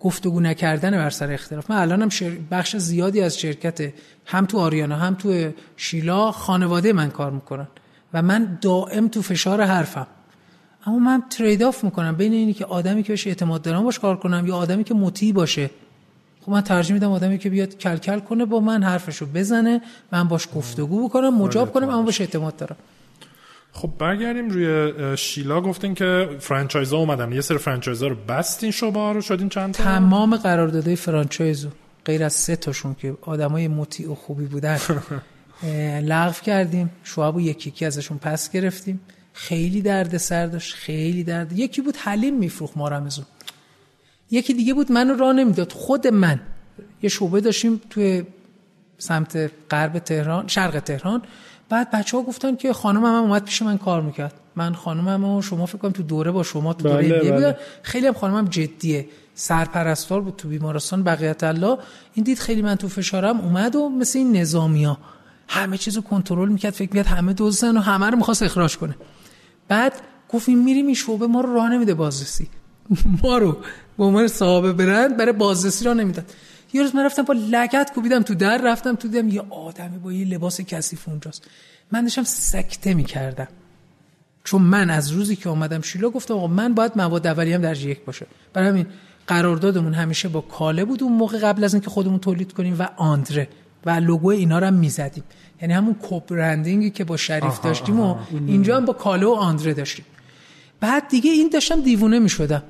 گفتگو نکردن بر سر اختلاف. من الانم بخش زیادی از شرکت هم تو آریانا هم تو شیلا خانواده من کار می‌کنن. و من دائم تو فشار حرفم. اما من ترید آف می‌کنم بین اینی که آدمی که بهش اعتماد دارم باش کار کنم یا آدمی که مطیع باشه. خب من ترجیح میدم آدمی که بیاد کلکل کنه با من حرفشو بزنه من باش گفتگو بکنم مجاب کنم اما باش اعتماد دارم. خب برگردیم روی شیلا. گفتین که فرانچایزا اومدن. یه سری فرانچایزا رو بستین شما رو. شدین چند تا؟ تمام قراردادهای فرانچایزو. غیر از سه تاشون که آدمای مطیع و خوبی بودن. [laughs] لغو کردیم. شعب و یکی یکی ازشون پس گرفتیم. خیلی درد سر داشت خیلی درد. یکی بود حلیم میفروخت ما رمزون یکی دیگه بود منو راه نمی‌داد. خود من. یه شعبه داشتیم توی سمت غرب تهران شرق تهران. بعد بچه ها گفتن که خانم هم اومد پیش من کار می‌کرد. من خانم و شما فکر کنم تو دوره با شما تو دوره بله. بله. خیلی هم خانم هم جدیه. سرپرستار بود تو بیمارستان بقیت الله این دید خیلی من تو فشارم اومد و مثل این نظامی ها همه چیزو کنترل می‌کرد فکر می‌کرد همه دوزن و همه رو می‌خواست اخراج کنه. بعد گفتیم میریم این شعبه ما رو راه نمیده بازرسی. [laughs] ما رو به عنوان صاحب برند برای بازرسی راه نمی‌داد. یه روز من رفتم با لگت کوبیدم تو در رفتم تو دیدم یه آدمی با یه لباس کثیف اونجاست. من داشتم سکته می‌کردم. چون من از روزی که اومدم شیلا گفتم آقا من باید مواد اولیه هم در یک باشه. برای همین قراردادمون همیشه با کاله بود اون موقع قبل از اینکه خودمون تولید کنیم و آندره. و لوگو اینا رو هم می‌زدیم. یعنی همون کوپرندینگی که با شریف داشتیم و اینجا هم با کاله و آندره داشتیم. بعد دیگه این داشتم دیوونه می‌شدم.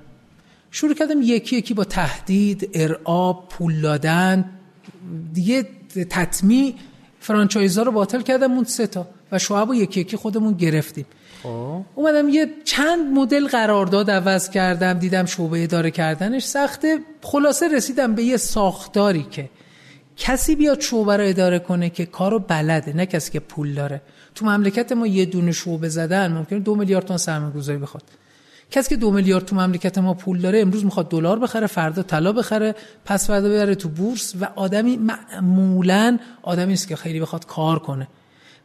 شروع کردم یکی یکی با تهدید ارعاب پول دادن دیگه تطمی فرانچایزا رو باطل کردم اون سه تا و شعب و یکی یکی خودمون گرفتیم. خب. اومدم یه چند مدل قرارداد عوض کردم دیدم شعبه اداره کردنش سخته. خلاصه رسیدم به یه ساختاری که کسی بیاد شعبه رو اداره کنه که کارو بلده نه کسی که پول داره. تو مملکت ما یه دونه شعبه زدن ممکنه دو میلیارد تومان سرمایه گذاری بخواد. کسی که دو میلیارد تو مملکت ما پول داره امروز می‌خواد دلار بخره فردا طلا بخره پس فردا ببره تو بورس و آدمی معمولا آدمی است که خیلی بخواد کار کنه.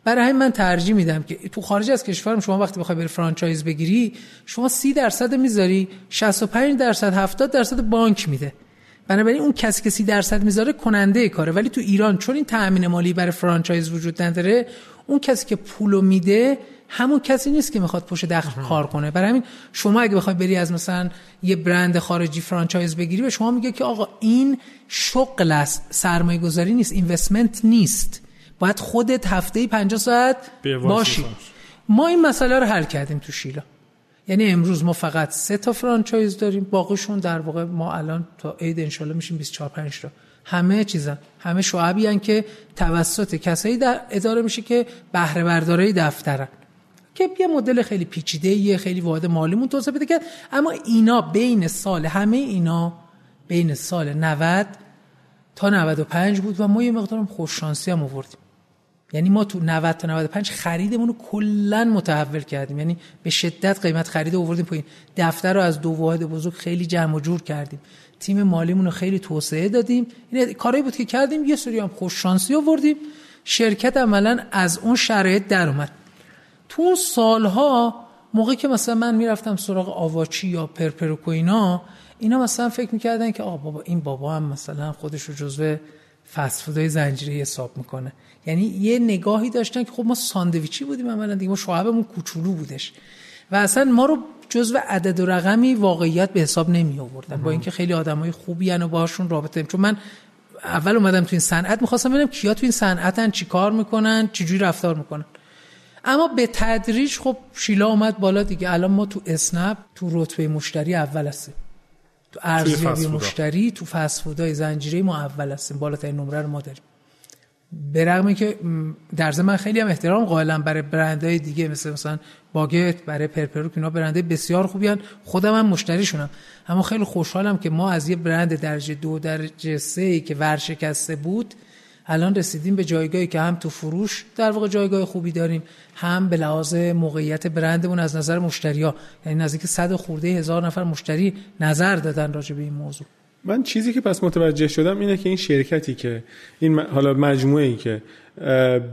برای همین من ترجیح میدم که تو خارج از کشورم شما وقتی بخوای بری franchise بگیری شما 30 درصد می‌ذاری 65 درصد 70 درصد بانک میده. بنابراین اون کسی که 30 درصد می‌ذاره کننده کاره. ولی تو ایران چون این تأمین مالی برای franchise وجود نداره اون کسی که پولو میده همون کسی نیست که می‌خواد پشت دخل کار کنه. برای همین شما اگه بخوای بری از مثلا یه برند خارجی franchise بگیری به شما میگه که آقا این شغل است سرمایه گذاری نیست investment نیست. باید خودت هفته 50 ساعت باشی. ما این مسئله رو حل کردیم تو شیلا. یعنی امروز ما فقط سه تا franchise داریم. باقیشون در واقع ما الان تا عید انشالله میشیم 24 5 تا. همه چیزا همه شعبی هستن که توسط کسایی در اداره میشه که بهره برداری دفترن. که یه مدل خیلی پیچیده یه خیلی واحد مالیمون توسعه بده کرد اما اینا بین سال همه اینا بین سال 90 تا 95 بود و ما یه مقدارم خوش شانسی هم آوردیم. یعنی ما تو 90 تا 95 خریدمون رو کلا متحول کردیم. یعنی به شدت قیمت خرید آوردیم پایین. دفتر رو از دو واحد بزرگ خیلی جمع و جور کردیم. تیم مالیمون رو خیلی توسعه دادیم. این کاری بود که کردیم. یه سری هم خوش شانسی آوردیم. شرکت عملا از اون شرایط در اومد. تو اون سالها موقعی که مثلا من می‌رفتم سراغ آواچی یا پرپروکو اینا اینا مثلا فکر می‌کردن که آقا بابا این بابا هم مثلا خودش رو جزو فسفودای زنجیره حساب می‌کنه. یعنی یه نگاهی داشتن که خب ما ساندویچی بودیم عملا دیگه ما شعبمون کوچولو بودش. و اصلا ما رو جزو عدد و رقمی واقعیت به حساب نمی آوردن با اینکه خیلی آدمای خوبی و باهاشون رابطه چون من اول اومدم تو این صنعت می‌خواستم ببینم کیا تو این صنعتن چیکار می‌کنن چجوری رفتار می‌کنن. اما به تدریج خب شیلا اومد بالا دیگه. الان ما تو اسنپ تو رتبه مشتری اول هستیم. تو ارزیابی مشتری تو فسفودای زنجیره ما اول هستیم. بالاترین نمره رو ما داریم. به رغمی که در من خیلی هم احترام قائلم برای برندهای دیگه مثل مثلا باگت برای پرپرو که اینا برندهای بسیار خوبی هن. خودم هم مشتریشونم. اما خیلی خوشحالم که ما از یه برند درجه دو درجه سه که ورشکسته بود الان رسیدیم به جایگاهی که هم تو فروش در واقع جایگاه خوبی داریم هم به لحاظ موقعیت برندمون از نظر مشتری ها یعنی نزدیک صد خورده هزار نفر مشتری نظر دادن راجع به این موضوع. من چیزی که پس متوجه شدم اینه که این شرکتی که این حالا مجموعه ای که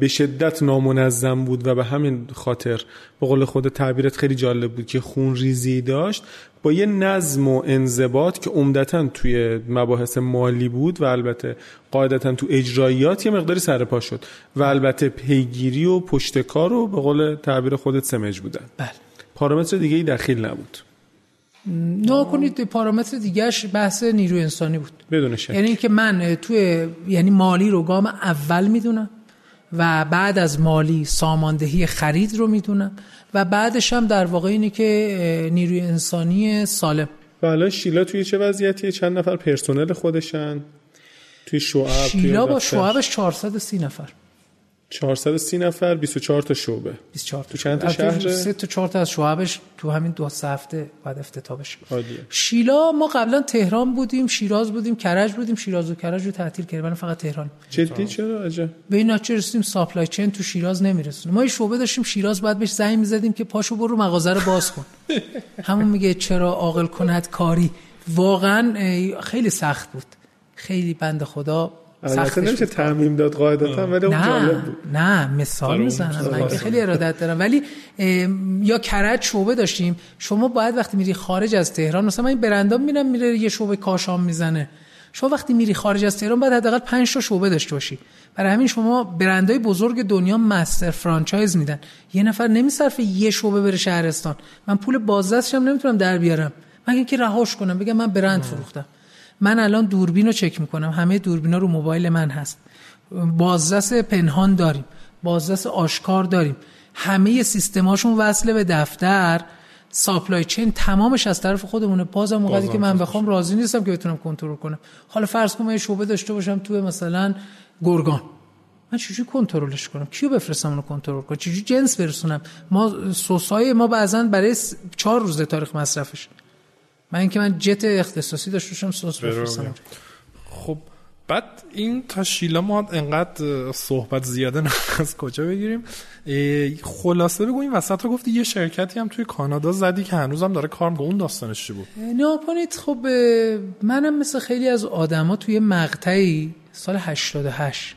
به شدت نامنظم بود و به همین خاطر به قول خود تعبیرت خیلی جالب بود که خون ریزی داشت با یه نظم و انضباط که عمدتا توی مباحث مالی بود و البته قاعدتا تو اجراییات یه مقداری سرپا شد و البته پیگیری و پشتکار رو به قول تعبیر خودت سمج بودن. بله. پارامتر دیگه ای دخیل نبود. نه کنید پارامتر دیگهش بحث نیروی انسانی بود. بدون شک. یعنی اینکه من توی یعنی مالی رو گام اول می‌دونم و بعد از مالی ساماندهی خرید رو می‌دونم و بعدش هم در واقع اینه که نیروی انسانی سالم. و الان شیلا توی چه وضعیتیه؟ چند نفر پرسنل خودشن؟ توی شعب شیلا با شعبش 430 نفر. 430 نفر 24 تا شعبه. 24 تو چند تا شهر؟ سه تا 4 تا از شعبش تو همین دو سه هفته بعد افتتاح بشه شیلا ما قبلا تهران بودیم شیراز بودیم کرج بودیم. شیراز و کرج رو تعطیل کردیم فقط تهران. جدی؟ چرا؟ عجب. به این نتیجه رسیدیم ساپلای چین تو شیراز نمیرسونه. ما یه شعبه داشتیم شیراز بعد بهش زنگ می‌زدیم که پاشو برو مغازه رو باز کن. [laughs] همون میگه چرا عاقل کند کاری. واقعا خیلی سخت بود. خیلی بند خدا البته نمیشه تعمیم داد قاعدتا ولی اون جالب بود. نه مثال می‌زنم. من که خیلی ارادت دارم. ولی یا کرج شعبه داشتیم. شما باید وقتی میری خارج از تهران مثلا این برندام میرم میره یه شعبه کاشان می‌زنه. شما وقتی میری خارج از تهران باید حداقل 5 تا شعبه داشته باشی. برای همین شما برندهای بزرگ دنیا مستر فرانچایز میدن. یه نفر نمیصرفه یه شعبه بره شهرستان. من پول بازدستشم نمی‌تونم در بیارم. مگه اینکه رهاش کنم بگم من برند فروختم. من الان دوربین رو چک می‌کنم. همه دوربینا رو موبایل من هست. بازرس پنهان داریم. بازرس آشکار داریم. همه سیستماشون وصله به دفتر. ساپلای چین تمامش از طرف خودمونه. بازم موقعی که من بخوام راضی نیستم که بتونم کنترل کنم. حالا فرض کنم یه شعبه داشته باشم تو مثلا گرگان. من چجوری کنترلش کنم؟ کیو بفرستم اونو کنترل کنم؟ چجوری جنس برسونم؟ ما سوسای ما بعضا برای چهار روز تاریخ مصرفش. من اینکه من جت اختصاصی داشته باشم سس بفرستم خب بعد این تا شیلا ما انقدر صحبت زیاده نه از کجا بگیریم؟ خلاصه بگو این وسط رو گفتی یه شرکتی هم توی کانادا زدی که هنوزم داره کار می‌کنه. اون داستانش چی بود؟ نه خب منم مثل خیلی از آدما توی مقطعی سال 88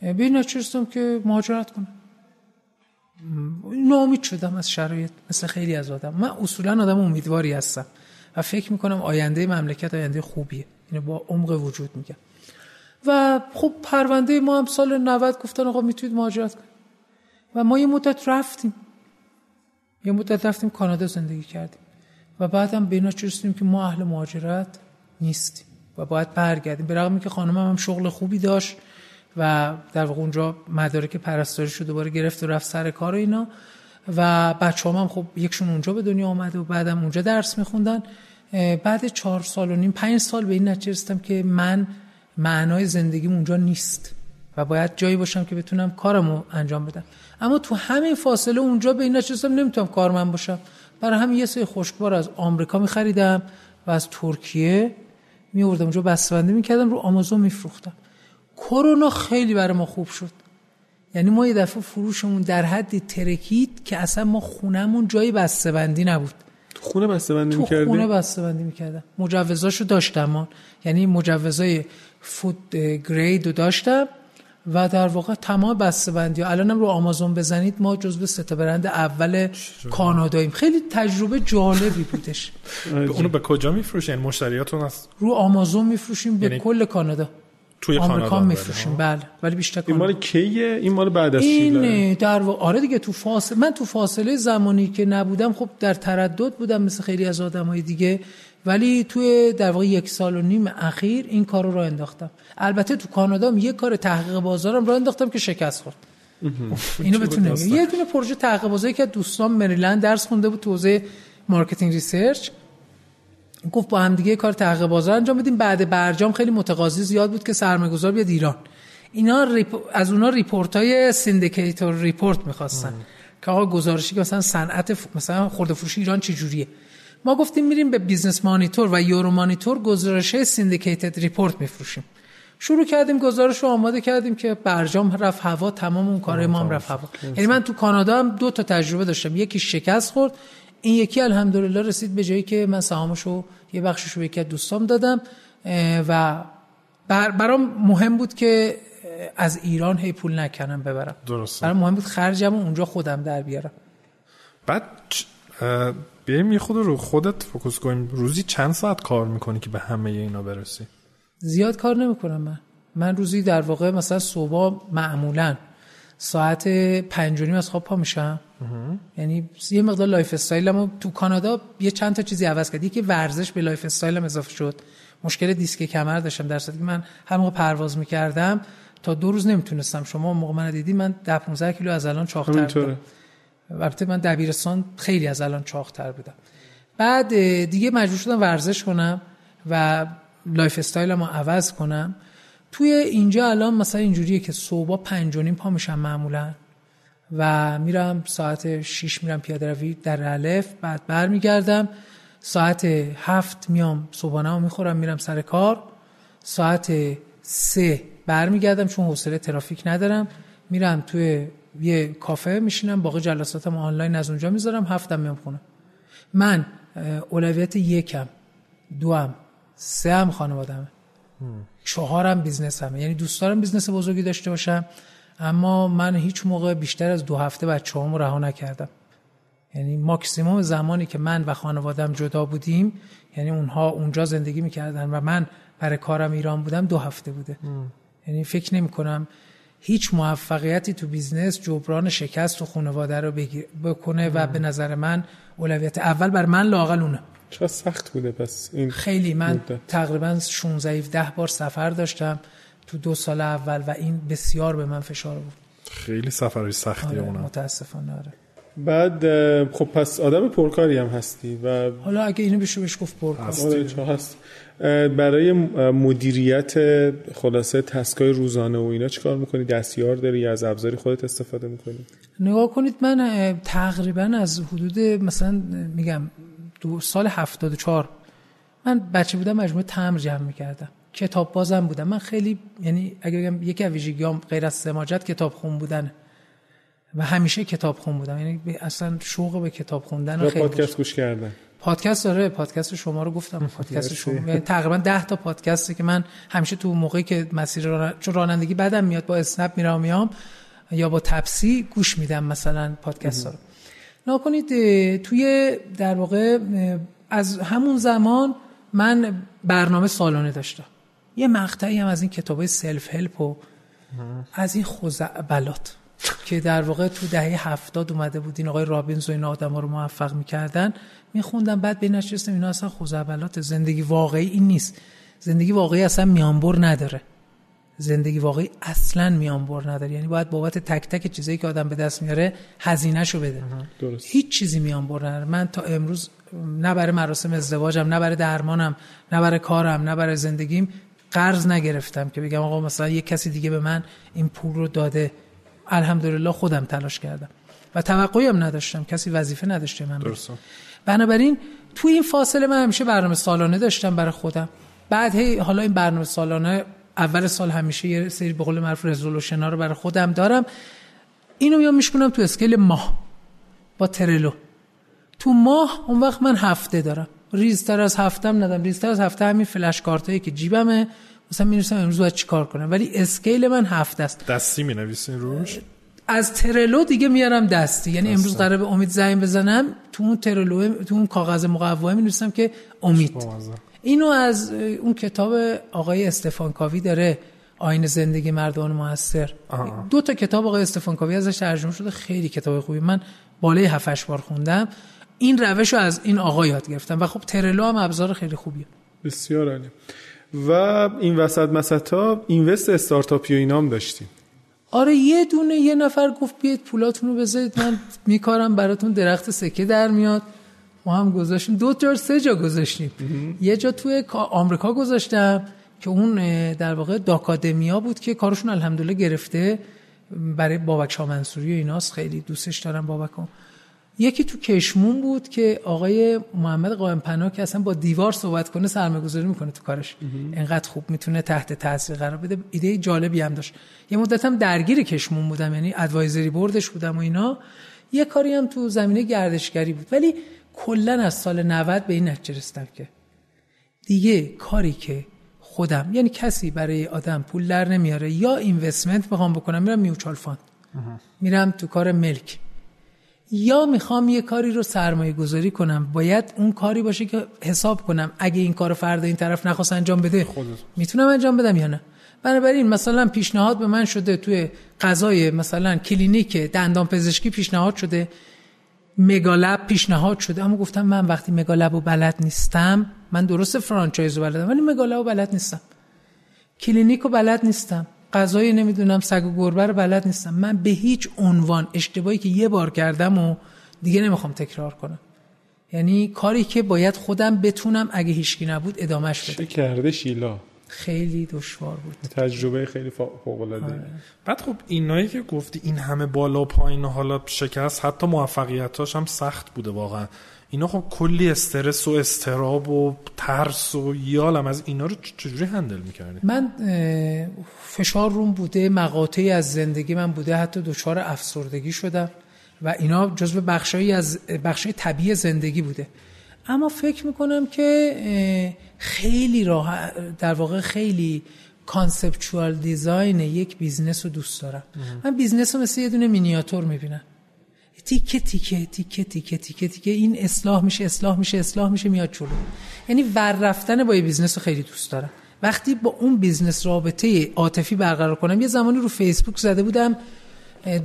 به این که مهاجرت کنم. ناامید شدم از شرایط مثل خیلی از آدم. من اصولا آدم امیدواری هستم. و فکر می‌کنم آینده مملکت آینده خوبیه. اینو با عمق وجود میگم. و خب پرونده ما هم سال 90 گفتن آقا می‌تونید مهاجرت کنید. و ما یه مدت رفتیم. یه مدت رفتیم کانادا زندگی کردیم. و بعدم به اینا رسیدیم که ما اهل مهاجرت نیستیم. و باید برگردیم. به رغم که خانمم هم شغل خوبی داشت و در واقع اونجا مدارک پرستاری شده دوباره گرفت و رفت سر کار و اینا. و بچه هم خب یکشون اونجا به دنیا آمده و بعدم اونجا درس میخوندن. بعد چهار سال و نیم پنج سال به این نتیجه رسیدم که من معنای زندگیم اونجا نیست و باید جایی باشم که بتونم کارمو انجام بدم. اما تو همین فاصله اونجا به این نتیجه رسیدم نمی‌تونم کارمند باشم. برای همین یه سری خشکبار از آمریکا میخریدم و از ترکیه میوردم اونجا بسته‌بندی می‌کردم رو آمازون میفروختم. کرونا خیلی برای ما خوب شد. یعنی ما یه دفعه فروشمون در حدی ترکید که اصلا ما خونمون جای بسته‌بندی نبود. خونه بسته‌بندی می‌کردی؟ خونه بسته‌بندی می‌کردم. مجوزاشو داشتم یعنی مجوزای فود گرید رو داشتم و در واقع تمام بسته‌بندی الانم رو آمازون بزنید ما جزو سه تا برند اول کاناداییم. خیلی تجربه جالبی بودش. [laughs] اونو به کجا میفروشین؟ مشتریاتون هست؟ رو آمازون میفروشیم به یعنی کل کانادا. توی آمریکا میفروشیم. بله ولی بیشتر این مال کیه؟ این مال بعد از این در و... آره دیگه تو فاصله من تو فاصله زمانی که نبودم خب در تردد بودم مثل خیلی از آدمای دیگه ولی توی در واقع یک سال و نیم اخیر این کار رو راه انداختم. البته تو کانادا هم یه کار تحقیق بازارم راه انداختم که شکست خورد. اینو بتونم یه دونه پروژه تحقیق بازاری که دوستان مریلند درس خونده بود تو حوزه marketing research. گفت با هم دیگه کار تحقیق بازار انجام بدیم. بعد برجام خیلی متقاضی زیاد بود که سرمایه‌گذار بیاد ایران. اینا از اونا report های syndicated report می‌خواستن که آقا گزارشی که مثلا صنعت ف... مثلا خورده فروش ایران چه جوریه ما گفتیم میریم به Business Monitor و Euromonitor گزارش syndicated report میفروشیم. شروع کردیم گزارش رو آماده کردیم که برجام رفت هوا تمام اون کارهای ما هم رفت هوا. یعنی من تو کانادا هم دو تا تجربه داشتم. یکی شکست خورد این یکی الحمدلله رسید به جایی که من سهامشو یه بخشش رو یکی دوستام دادم و بر برام مهم بود که از ایران هی پول نکنم ببرم. درسته. برام مهم بود خرجم اونجا خودم در بیارم. بعد بیایم یه خود رو خودت فوکوس کنیم. روزی چند ساعت کار می‌کنی که به همه اینا برسی؟ زیاد کار نمی‌کنم من. من روزی در واقع مثلا صبح معمولا ساعت پنج از خواب پا میشم. یعنی یه مقدار lifestyle مو تو کانادا یه چند تا چیزی عوض کردم که ورزش به lifestyle م اضافه شد. مشکل دیسک کمر داشتم در که من هر موقع پرواز می‌کردم تا دو روز نمی‌تونستم. شما موقع من دیدی من 10 15 کیلو از الان چاق‌تر بودم. البته من دبیرستان خیلی از الان چاق‌تر بودم. بعد دیگه مجبور شدم ورزش کنم و lifestyle مو عوض کنم. توی اینجا الان مثلا اینجوریه که صبح پنج و نیم پا میشم معمولا. و میرم ساعت 6 میرم پیاده روی در الف بعد برمیگردم. ساعت هفت میام صبحانه می‌خورم میرم سر کار. ساعت سه برمیگردم چون حوصله ترافیک ندارم. میرم توی یه کافه میشینم باقی جلساتم آنلاین از اونجا می‌ذارم هفتم میام خونه. من اولویت یکم دوم سه هم. خانوادمه چهارم business همه یعنی دوست دارم business بزرگی داشته باشم. اما من هیچ موقع بیشتر از دو هفته بچه‌هامو رها نکردم. یعنی ماکسیموم زمانی که من و خانوادم جدا بودیم یعنی اونها اونجا زندگی می‌کردن و من برای کارم ایران بودم دو هفته بوده. یعنی فکر نمی کنم هیچ موفقیتی تو business جبران شکست تو خانواده رو بکنه و به نظر من اولویت اول بر من لاقل اونه. چرا سخت بوده پس این خیلی من مدت. تقریبا 16 17 بار سفر داشتم. تو دو سال اول و این بسیار به من فشار بود خیلی سفرهای سختی آره متاسفانه آره. بعد خب پس آدم پرکاری هم هستی و حالا اگه اینو بشه بهش گفت پرکاری آره هست. برای مدیریت خلاصه تسکای روزانه و اینا چیکار می‌کنی؟ دستیار داری یا از ابزاری خودت استفاده می‌کنی؟ نگاه کنید من تقریبا از حدود مثلا میگم دو سال 74 من بچه بودم مجموعه تمر جمع می‌کردم. کتاب بازم بودم من خیلی یعنی اگر بگم یکی از ویژگیام غیر از سماجت کتاب خون بودن و همیشه کتاب خون بودم. یعنی اصلا شوق به کتاب خوندن خیلی پادکست گوش کردن. پادکست داره پادکست شما رو گفتم. [laughs] پادکست شما. یعنی تقریبا 10 تا پادکسته که من همیشه تو موقعی که مسیر ران... چون رانندگی بدم میاد با اسنپ میرم میام یا با تپسی گوش میدم مثلا پادکست رو. نکنید توی در واقع از همون زمان من برنامه سالانه داشتم. یه مقطعی هم از این کتابای سلف هلپ و از این خزعبلات که در واقع تو دهه هفتاد اومده بود این آقای رابینز و این آدم ها رو موفق می‌کردن میخوندم بعد به نشستم اینا اصلا خزعبلات زندگی واقعی این نیست. زندگی واقعی اصلا میانبر نداره. زندگی واقعی اصلا میانبر نداره. یعنی باید بابت تک تک چیزایی که آدم به دست میاره هزینهشو بده. درست. هیچ چیزی میانبر نداره. من تا امروز نه برای مراسم ازدواجم نه برای درمانم نه برای کارم نه برای زندگیم قرض نگرفتم که بگم آقا مثلا یه کسی دیگه به من این پول رو داده. الحمدلله خودم تلاش کردم. و توقعی هم نداشتم. کسی وظیفه نداشته من درست. بنابراین تو این فاصله من همیشه برنامه سالانه داشتم برای خودم. بعد هی حالا این برنامه سالانه اول سال همیشه یه سری به قول معروف resolution ها رو برای خودم دارم. اینو میام میشکنم تو scale ماه با Trello. تو ماه اون وقت من هفته دارم. ریزتر از هفتم ندارم. ریزتر از هفته همین فلش کارتایی که جیبمه. مثلا می‌رسم امروز باید چیکار کنم. ولی scale من هفته است. دستی می نویسین روش؟ از Trello دیگه میارم دستی. یعنی امروز قراره به امید زنگ بزنم. تو اون ترلو تو اون کاغذ مقومه می نویسم که امید. اینو از اون کتاب آقای استفان کاوی داره. آین زندگی مردان موثر. دو تا کتاب آقای استفان کاوی ازش ترجمه شده. خیلی کتاب خوبی. من بالای 7 بار خوندم. این روش رو از این آقا یاد گرفتم و خب ترلو هم ابزار خیلی خوبیه. بسیار عالی. و این وسط مسطا اینوست استارتاپی و اینام داشتیم. آره یه دونه یه نفر گفت بیاید پولاتون رو بذارید من میکارم براتون درخت سکه در میاد. ما هم گذاشتیم. دو تا سه جا گذاشتیم. یه جا توی آمریکا گذاشتم که اون در واقع داکادمیا بود که کارشون الحمدلله گرفته. برای بابک شاه منصوری و ایناست. خیلی دوستش دارم بابکو. یکی تو کشمون بود که آقای محمد قائم پناه که اصلا با دیوار صحبت کنه سرمایه‌گذاری می‌کنه تو کارش. انقدر خوب می‌تونه تحت تاثیر قرار بده. ایده جالبی هم داشت. یه مدت هم درگیر کشمون بودم یعنی advisory board ش بودم و اینا. یه کاری هم تو زمینه گردشگری بود. ولی کلا از سال 90 به این نتیجه رسیدم که دیگه کاری که خودم یعنی کسی برای آدم پول در نمیاره یا investment بخوام بکنم میرم mutual fund. میرم تو کار ملک. یا می‌خوام یه کاری رو سرمایه گذاری کنم. باید اون کاری باشه که حساب کنم. اگه این کار فردا این طرف نخواست انجام بده می‌تونم انجام بدم یا نه؟ بنابراین مثلا پیشنهاد به من شده توی فضای مثلا کلینیک دندان پزشکی پیشنهاد شده. mega lab پیشنهاد شده. اما گفتم من وقتی mega lab و بلد نیستم من درست franchise رو بلدم ولی mega lab و بلد نیستم. کلینیک و بلد نیستم. غذای نمی‌دونم سگ و گربه رو بلد نیستم. من به هیچ عنوان اشتباهی که یه بار کردم و دیگه نمی‌خوام تکرار کنم. یعنی کاری که باید خودم بتونم اگه هیچکی نبود ادامهش بدم. کرده شیلا؟ خیلی دشوار بود. تجربه خیلی فوق العاده آره. بعد خب اینایی که گفتی این همه بالا و پایین حالا شکست حتی موفقیتاش هم سخت بوده واقعا. اینا خب کلی استرس و استراب و ترس و یالم از اینا رو چجوری هندل می‌کردی؟ من فشار روم بوده مقاطعی از زندگی من بوده حتی دچار افسردگی شدم و اینا جزو بخشایی از بخشای طبیعی زندگی بوده. اما فکر می‌کنم که خیلی راه در واقع خیلی conceptual design یک business رو دوست دارم. من business رو مثل یه دونه مینیاتور می‌بینم. تیکه تیکه تیکه تیکه تیکه تیکه. این اصلاح میشه اصلاح میشه اصلاح میشه میاد جلو. یعنی ور رفتن با یه business رو خیلی دوست دارم. وقتی با اون business رابطه عاطفی برقرار کنم یه زمانی رو فیسبوک زده بودم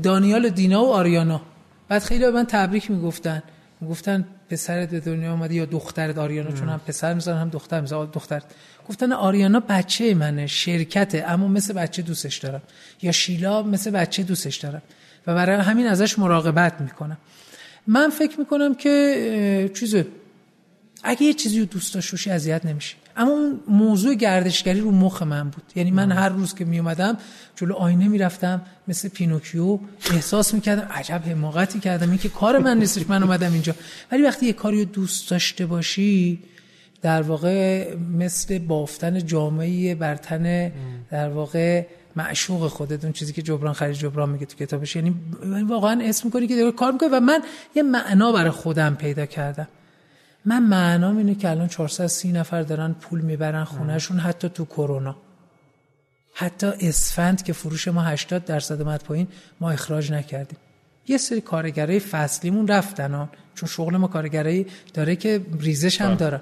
دانیال دینا و آریانا. بعد خیلی به من تبریک می‌گفتن. می‌گفتن پسرت به دنیا آمده یا دخترت آریانا؟ چون هم پسر می‌ذارن هم دختر می‌ذارن. دختر. گفتن آریانا بچه منه شرکته اما مثل بچه دوستش دارم. یا شیلا مثل بچه دوستش دارم. و برای همین ازش مراقبت می‌کنم. من فکر می‌کنم که چیزه اگه یه چیزی رو دوست داشت اذیت نمیشه اما اون موضوع گردشگری رو مخ من بود. یعنی من هر روز که می اومدم جلو آینه می‌رفتم مثل پینوکیو احساس می‌کردم عجب حماقتی کردم. این که کار من نیستش من اومدم اینجا. ولی وقتی یه کاری رو دوست داشته باشی در واقع مثل بافتن جامعه برتن در واقع معشوق خودت اون چیزی که جبران خرید جبران میگه تو کتابش. یعنی واقعا اسم می‌کنی که داره کار می‌کنی و من یه معنا برای خودم پیدا کردم. من معنام اینه که الان 430 نفر دارن پول می‌برن خونهشون حتی تو کرونا. حتی اسفند که فروش ما 80 درصد اومد پایین ما اخراج نکردیم. یه سری کارگرای فصلیمون رفتن ها چون شغل ما کارگرایی داره که ریزش هم. دارن.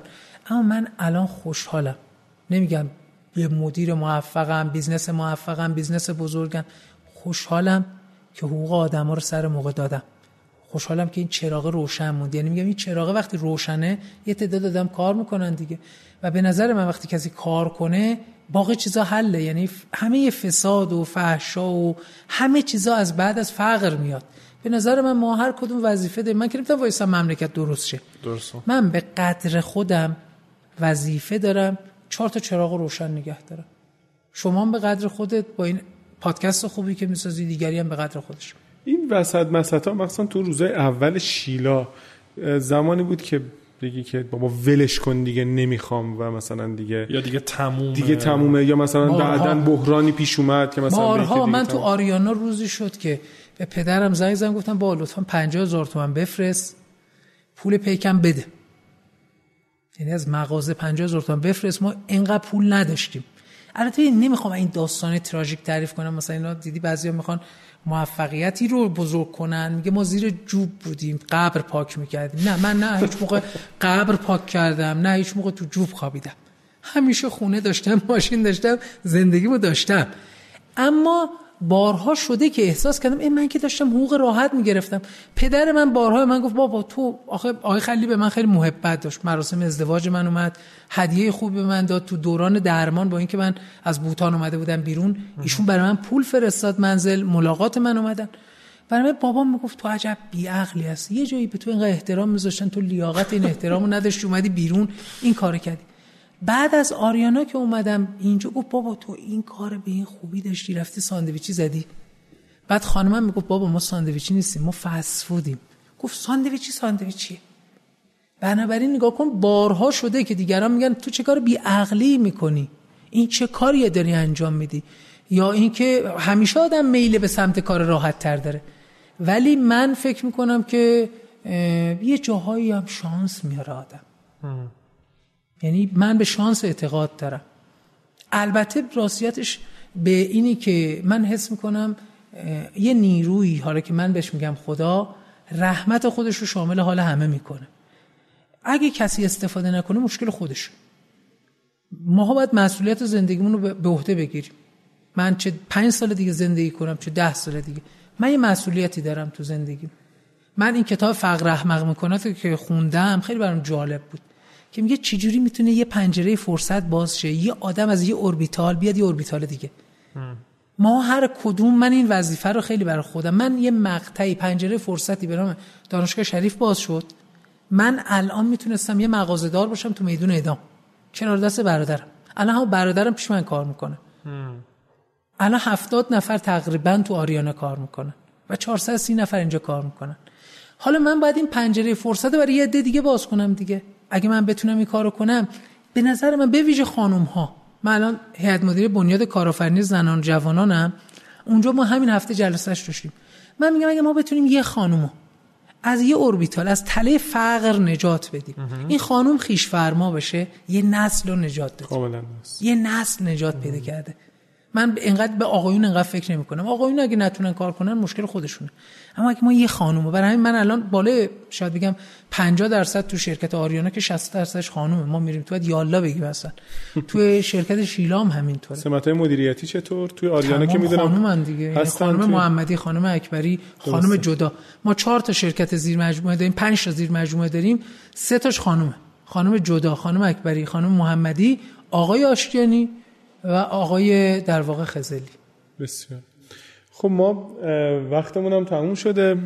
اما من الان خوشحالم. نمیگم یه مدیر موفقم business موفقم business بزرگم. خوشحالم که حقوق آدما رو سر موقع دادم. خوشحالم که این چراغ روشن موند. یعنی میگم این چراغ وقتی روشنه یه تعداد آدم کار می‌کنن دیگه. و به نظر من وقتی کسی کار کنه باقی چیزا حله. یعنی همه فساد و فحشا و همه چیزا از بعد از فقر میاد. به نظر من ما هر کدوم وظیفه داریم. من که نمی‌تونم وایسا مملکت درست شه. درست. من به قدر خودم وظیفه دارم چهار تا چراغ روشن نگه دارم شما به قدر خودت با این پادکست خوبی که می‌سازی دیگری هم به قدر خودش. این وسط مسط ها مثلا تو روزای اول شیلا زمانی بود که دیگه که بابا ولش کن دیگه نمی‌خوام و مثلا دیگه یا دیگه تمومه. دیگه تمومه یا مثلا بعدا بحرانی پیش اومد که مثلا بارها من تو آریانا روزی شد که به پدرم زنگ زدم گفتم با لطفا 50 هزار تومن بفرست پول پیکم بده. یعنی از مغازه 50 هزار تومن بفرست ما اینقدر پول نداشتیم. البته نمی‌خوام این داستان تراژیک تعریف کنم مثلا اینا دیدی بعضیا می‌خوان موفقیتی رو بزرگ کنن میگه ما زیر جوب بودیم قبر پاک می‌کردیم. نه من نه هیچ موقع قبر پاک کردم نه هیچ موقع تو جوب خوابیدم. همیشه خونه داشتم ماشین داشتم زندگیمو داشتم. اما بارها شده که احساس کردم این من که داشتم حقوق راحت می‌گرفتم. پدر من بارها من گفت بابا تو آخه آقای خلی به من خیلی محبت داشت. مراسم ازدواج من اومد هدیه خوب به من داد. تو دوران درمان با اینکه من از بوتان اومده بودم بیرون ایشون برای من پول فرستاد منزل ملاقات من اومدن. برای من بابام می‌گفت تو عجب بیعقلی هست یه جایی به تو اینقدر احترام میذاشتن تو لیاقت این احترامو نداشتی اومدی بیرون. این کارو کردی. بعد از آریانا که اومدم اینجا گفت بابا تو این کار به این خوبی داشتی رفتی ساندویچی زدی. بعد خانمم می‌گفت بابا ما ساندویچی نیستیم ما فست فودیم. گفت ساندویچی ساندویچیه. بنابراین نگاه کن بارها شده که دیگران میگن تو چه کار بیعقلی می‌کنی؟ این چه کاریه داری انجام میدی؟ یا اینکه همیشه آدم میل به سمت کار راحت تر داره. ولی من فکر می‌کنم که یه جاهایی هم شانس میاره آدم. یعنی من به شانس اعتقاد دارم. البته راستیتش به اینی که من حس می‌کنم یه نیروی حالا که من بهش میگم خدا رحمت خودش رو شامل حال همه می‌کنه. اگه کسی استفاده نکنه مشکل خودش ما باید مسئولیت زندگیمون رو به عهده بگیریم. من چه پنج سال دیگه زندگی کنم چه ده سال دیگه. من یه مسئولیتی دارم تو زندگیم. من این کتاب فقر احمق می‌کنه که خوندم خیلی برام جالب بود. که میگه چجوری می‌تونه یه پنجره فرصت باز شه یه آدم از یه اوربیتال بیاد یه اوربیتال دیگه. ما هر کدوم من این وظیفه رو خیلی برای خودم من یه مقطعی پنجره فرصتی به نام دانشگاه شریف باز شد. من الان می‌تونستم یه مغازه دار باشم تو میدون ادام کنار دست برادرم. الان هم برادرم پیش من کار می‌کنه. الان هفتاد نفر تقریبا تو آریانا کار می‌کنن و 430 نفر اینجا کار می‌کنن. حالا من باید این پنجره فرصت برای یه عده دیگه باز کنم دیگه. اگه من بتونم این کارو کنم به نظر من به ویژه خانم ها من الان هیئت مدیره بنیاد کارآفرینی زنان جوانانم. اونجا ما همین هفته جلسهش داشتیم من میگم اگه ما بتونیم یه خانومو از یه اوربیتال از تله فقر نجات بدیم. این خانم خیش فرما بشه یه نسل رو نجات بده. یه نسل نجات پیدا کرده. من اینقدر به آقایون اینقدر فکر نمی کنم آقایون اگه نتونن کار کنن مشکل خودشونه. اما اگه ما یه خانومه برای همین من الان بالای شاید بگم 50 درصد تو شرکت آریانا که 60 درصدش خانومه. ما میریم تو یالا بگیم اصلا. تو شرکت شیلام همینطوره. سمت مدیریتی چطور؟ توی آریانا که می‌دونم خانومن دیگه. یعنی خانم توی... محمدی خانم اکبری خانم جدا. ما چهار تا شرکت زیر مجموعه داریم 5 تا زیر مجموعه داریم. سه تاش خانومه. خانم جدا خانم اکبری خانم محمدی آقای آشتیانی و آقای در واقع خزلی. بسیار. خب ما وقتمون هم تموم شده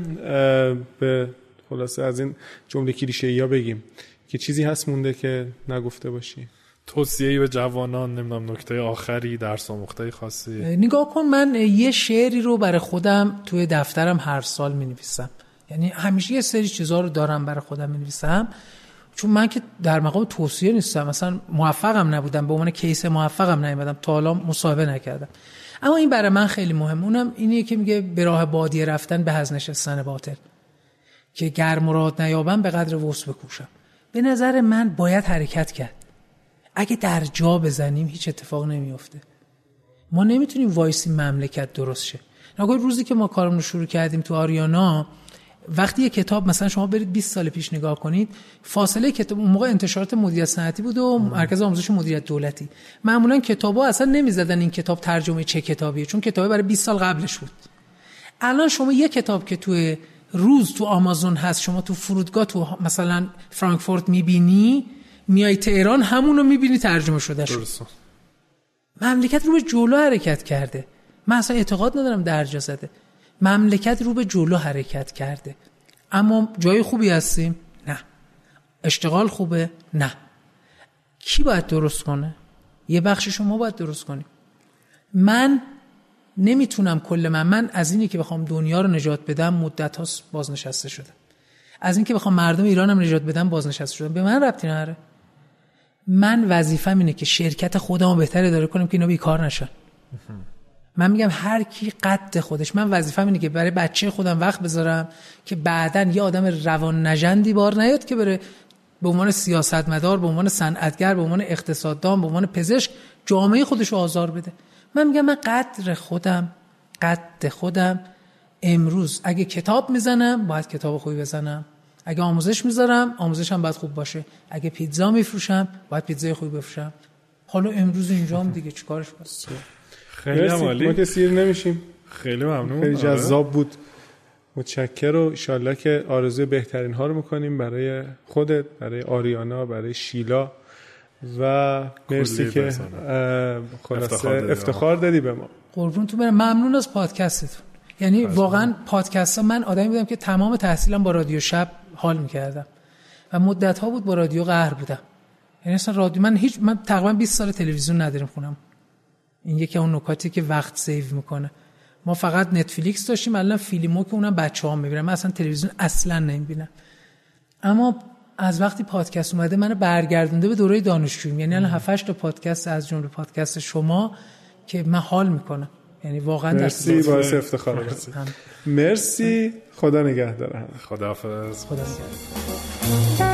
به خلاصه از این جمله کلیشه یا بگیم. که چیزی هست مونده که نگفته باشی؟ توصیه به جوانان نمی‌دونم نکته آخری درس آموخته خاصی. نگاه کن من یه شعری رو برای خودم توی دفترم هر سال می نویسم یعنی همیشه یه سری چیزها رو دارم برای خودم می نویسم چون من که در مقام توصیه نیستم مثلا موفقم نبودم به عنوان کیس موفقم نیومدم تا حالا مصاحبه نکردم. اما این برای من خیلی مهم اونم اینیه که میگه به راه بادیه رفتن به از نشستن باطل. که گر مراد نیابم به قدر وس بکوشم. به نظر من باید حرکت کرد. اگه در جا بزنیم هیچ اتفاق نمیافته. ما نمی‌تونیم وایسی مملکت درست شه. نگاه روزی که ما کارمون رو شروع کردیم تو آریانا وقتی یه کتاب مثلا شما برید 20 سال پیش نگاه کنید فاصله کتاب اون موقع انتشارات مدیریت صنعتی بود و مرکز آموزش مدیریت دولتی. معمولا کتابا اصلا نمی‌زدن این کتاب ترجمه چه کتابیه چون کتابی برای 20 سال قبلش بود. الان شما یه کتاب که توی روز تو آمازون هست شما تو فرودگاه تو مثلا فرانکفورت می‌بینی میای تهران همونو می‌بینی ترجمه شده شد مملکت رو به جلو حرکت کرده. من اصلا اعتقاد ندارم درجا زده. مملکت رو به جلو حرکت کرده. اما جای خوبی هستیم؟ نه. اشتغال خوبه؟ نه. کی باید درست کنه؟ یه بخش شما باید درست کنیم من نمی‌تونم کل من. من از اینی که بخوام دنیا رو نجات بدم مدت هاست بازنشسته شده از اینکه بخوام مردم ایرانم نجات بدم بازنشسته شدم. به من ربطی نداره. من وظیفم اینه که شرکت خودمو بهتر داره کنم که اینا بیکار نشن. من میگم هر کی قد خودش من وظیفه‌م اینه که برای بچه خودم وقت بذارم که بعدا یه آدم روان نژندی بار نیاد که بره به عنوان سیاستمدار به عنوان صنعتگر به عنوان اقتصاددان به عنوان پزشک جامعه خودش رو آزار بده. من میگم من قدر خودم قد خودم امروز اگه کتاب می‌زنم باید کتاب خوبی بزنم. اگه آموزش می‌ذارم آموزشم باید خوب باشه. اگه پیتزا میفروشم باید پیتزای خوبی بفروشم. حالا امروز اینجام دیگه چیکارش کنم؟ خیلی عالی. ما که سیر نمیشیم. خیلی ممنون. خیلی آره. جذاب بود. متشکر و ایشالله که آرزوی بهترین ها رو می‌کنیم برای خودت برای آریانا برای شیلا. و مرسی که خلاصه افتخار دادی به ما. قربون تو برم. ممنون از پادکستتون. یعنی واقعا پادکست ها من آدمی بودم که تمام تحصیلم با رادیو شب حال می‌کردم. و مدت ها بود با رادیو قهر بودم. یعنی اصلا رادیو من هیچ من تقریبا 20 سال تلویزیون نداریم خونم. این یکی اون نکاتی که وقت save می‌کنه. ما فقط نتفلیکس داشتیم الان فیلمو که اونم بچه ها می‌بینن. من اصلا تلویزیون اصلا نمی‌بینم. اما از وقتی پادکست اومده منو برگردونده به دوره دانشجویی یعنی الان 7 تا پادکست از جمله پادکست شما که من حال می‌کنم. یعنی واقعا مرسی باعث افتخار مرسی خدا نگهدار. خداحافظ. خدا نگهدار.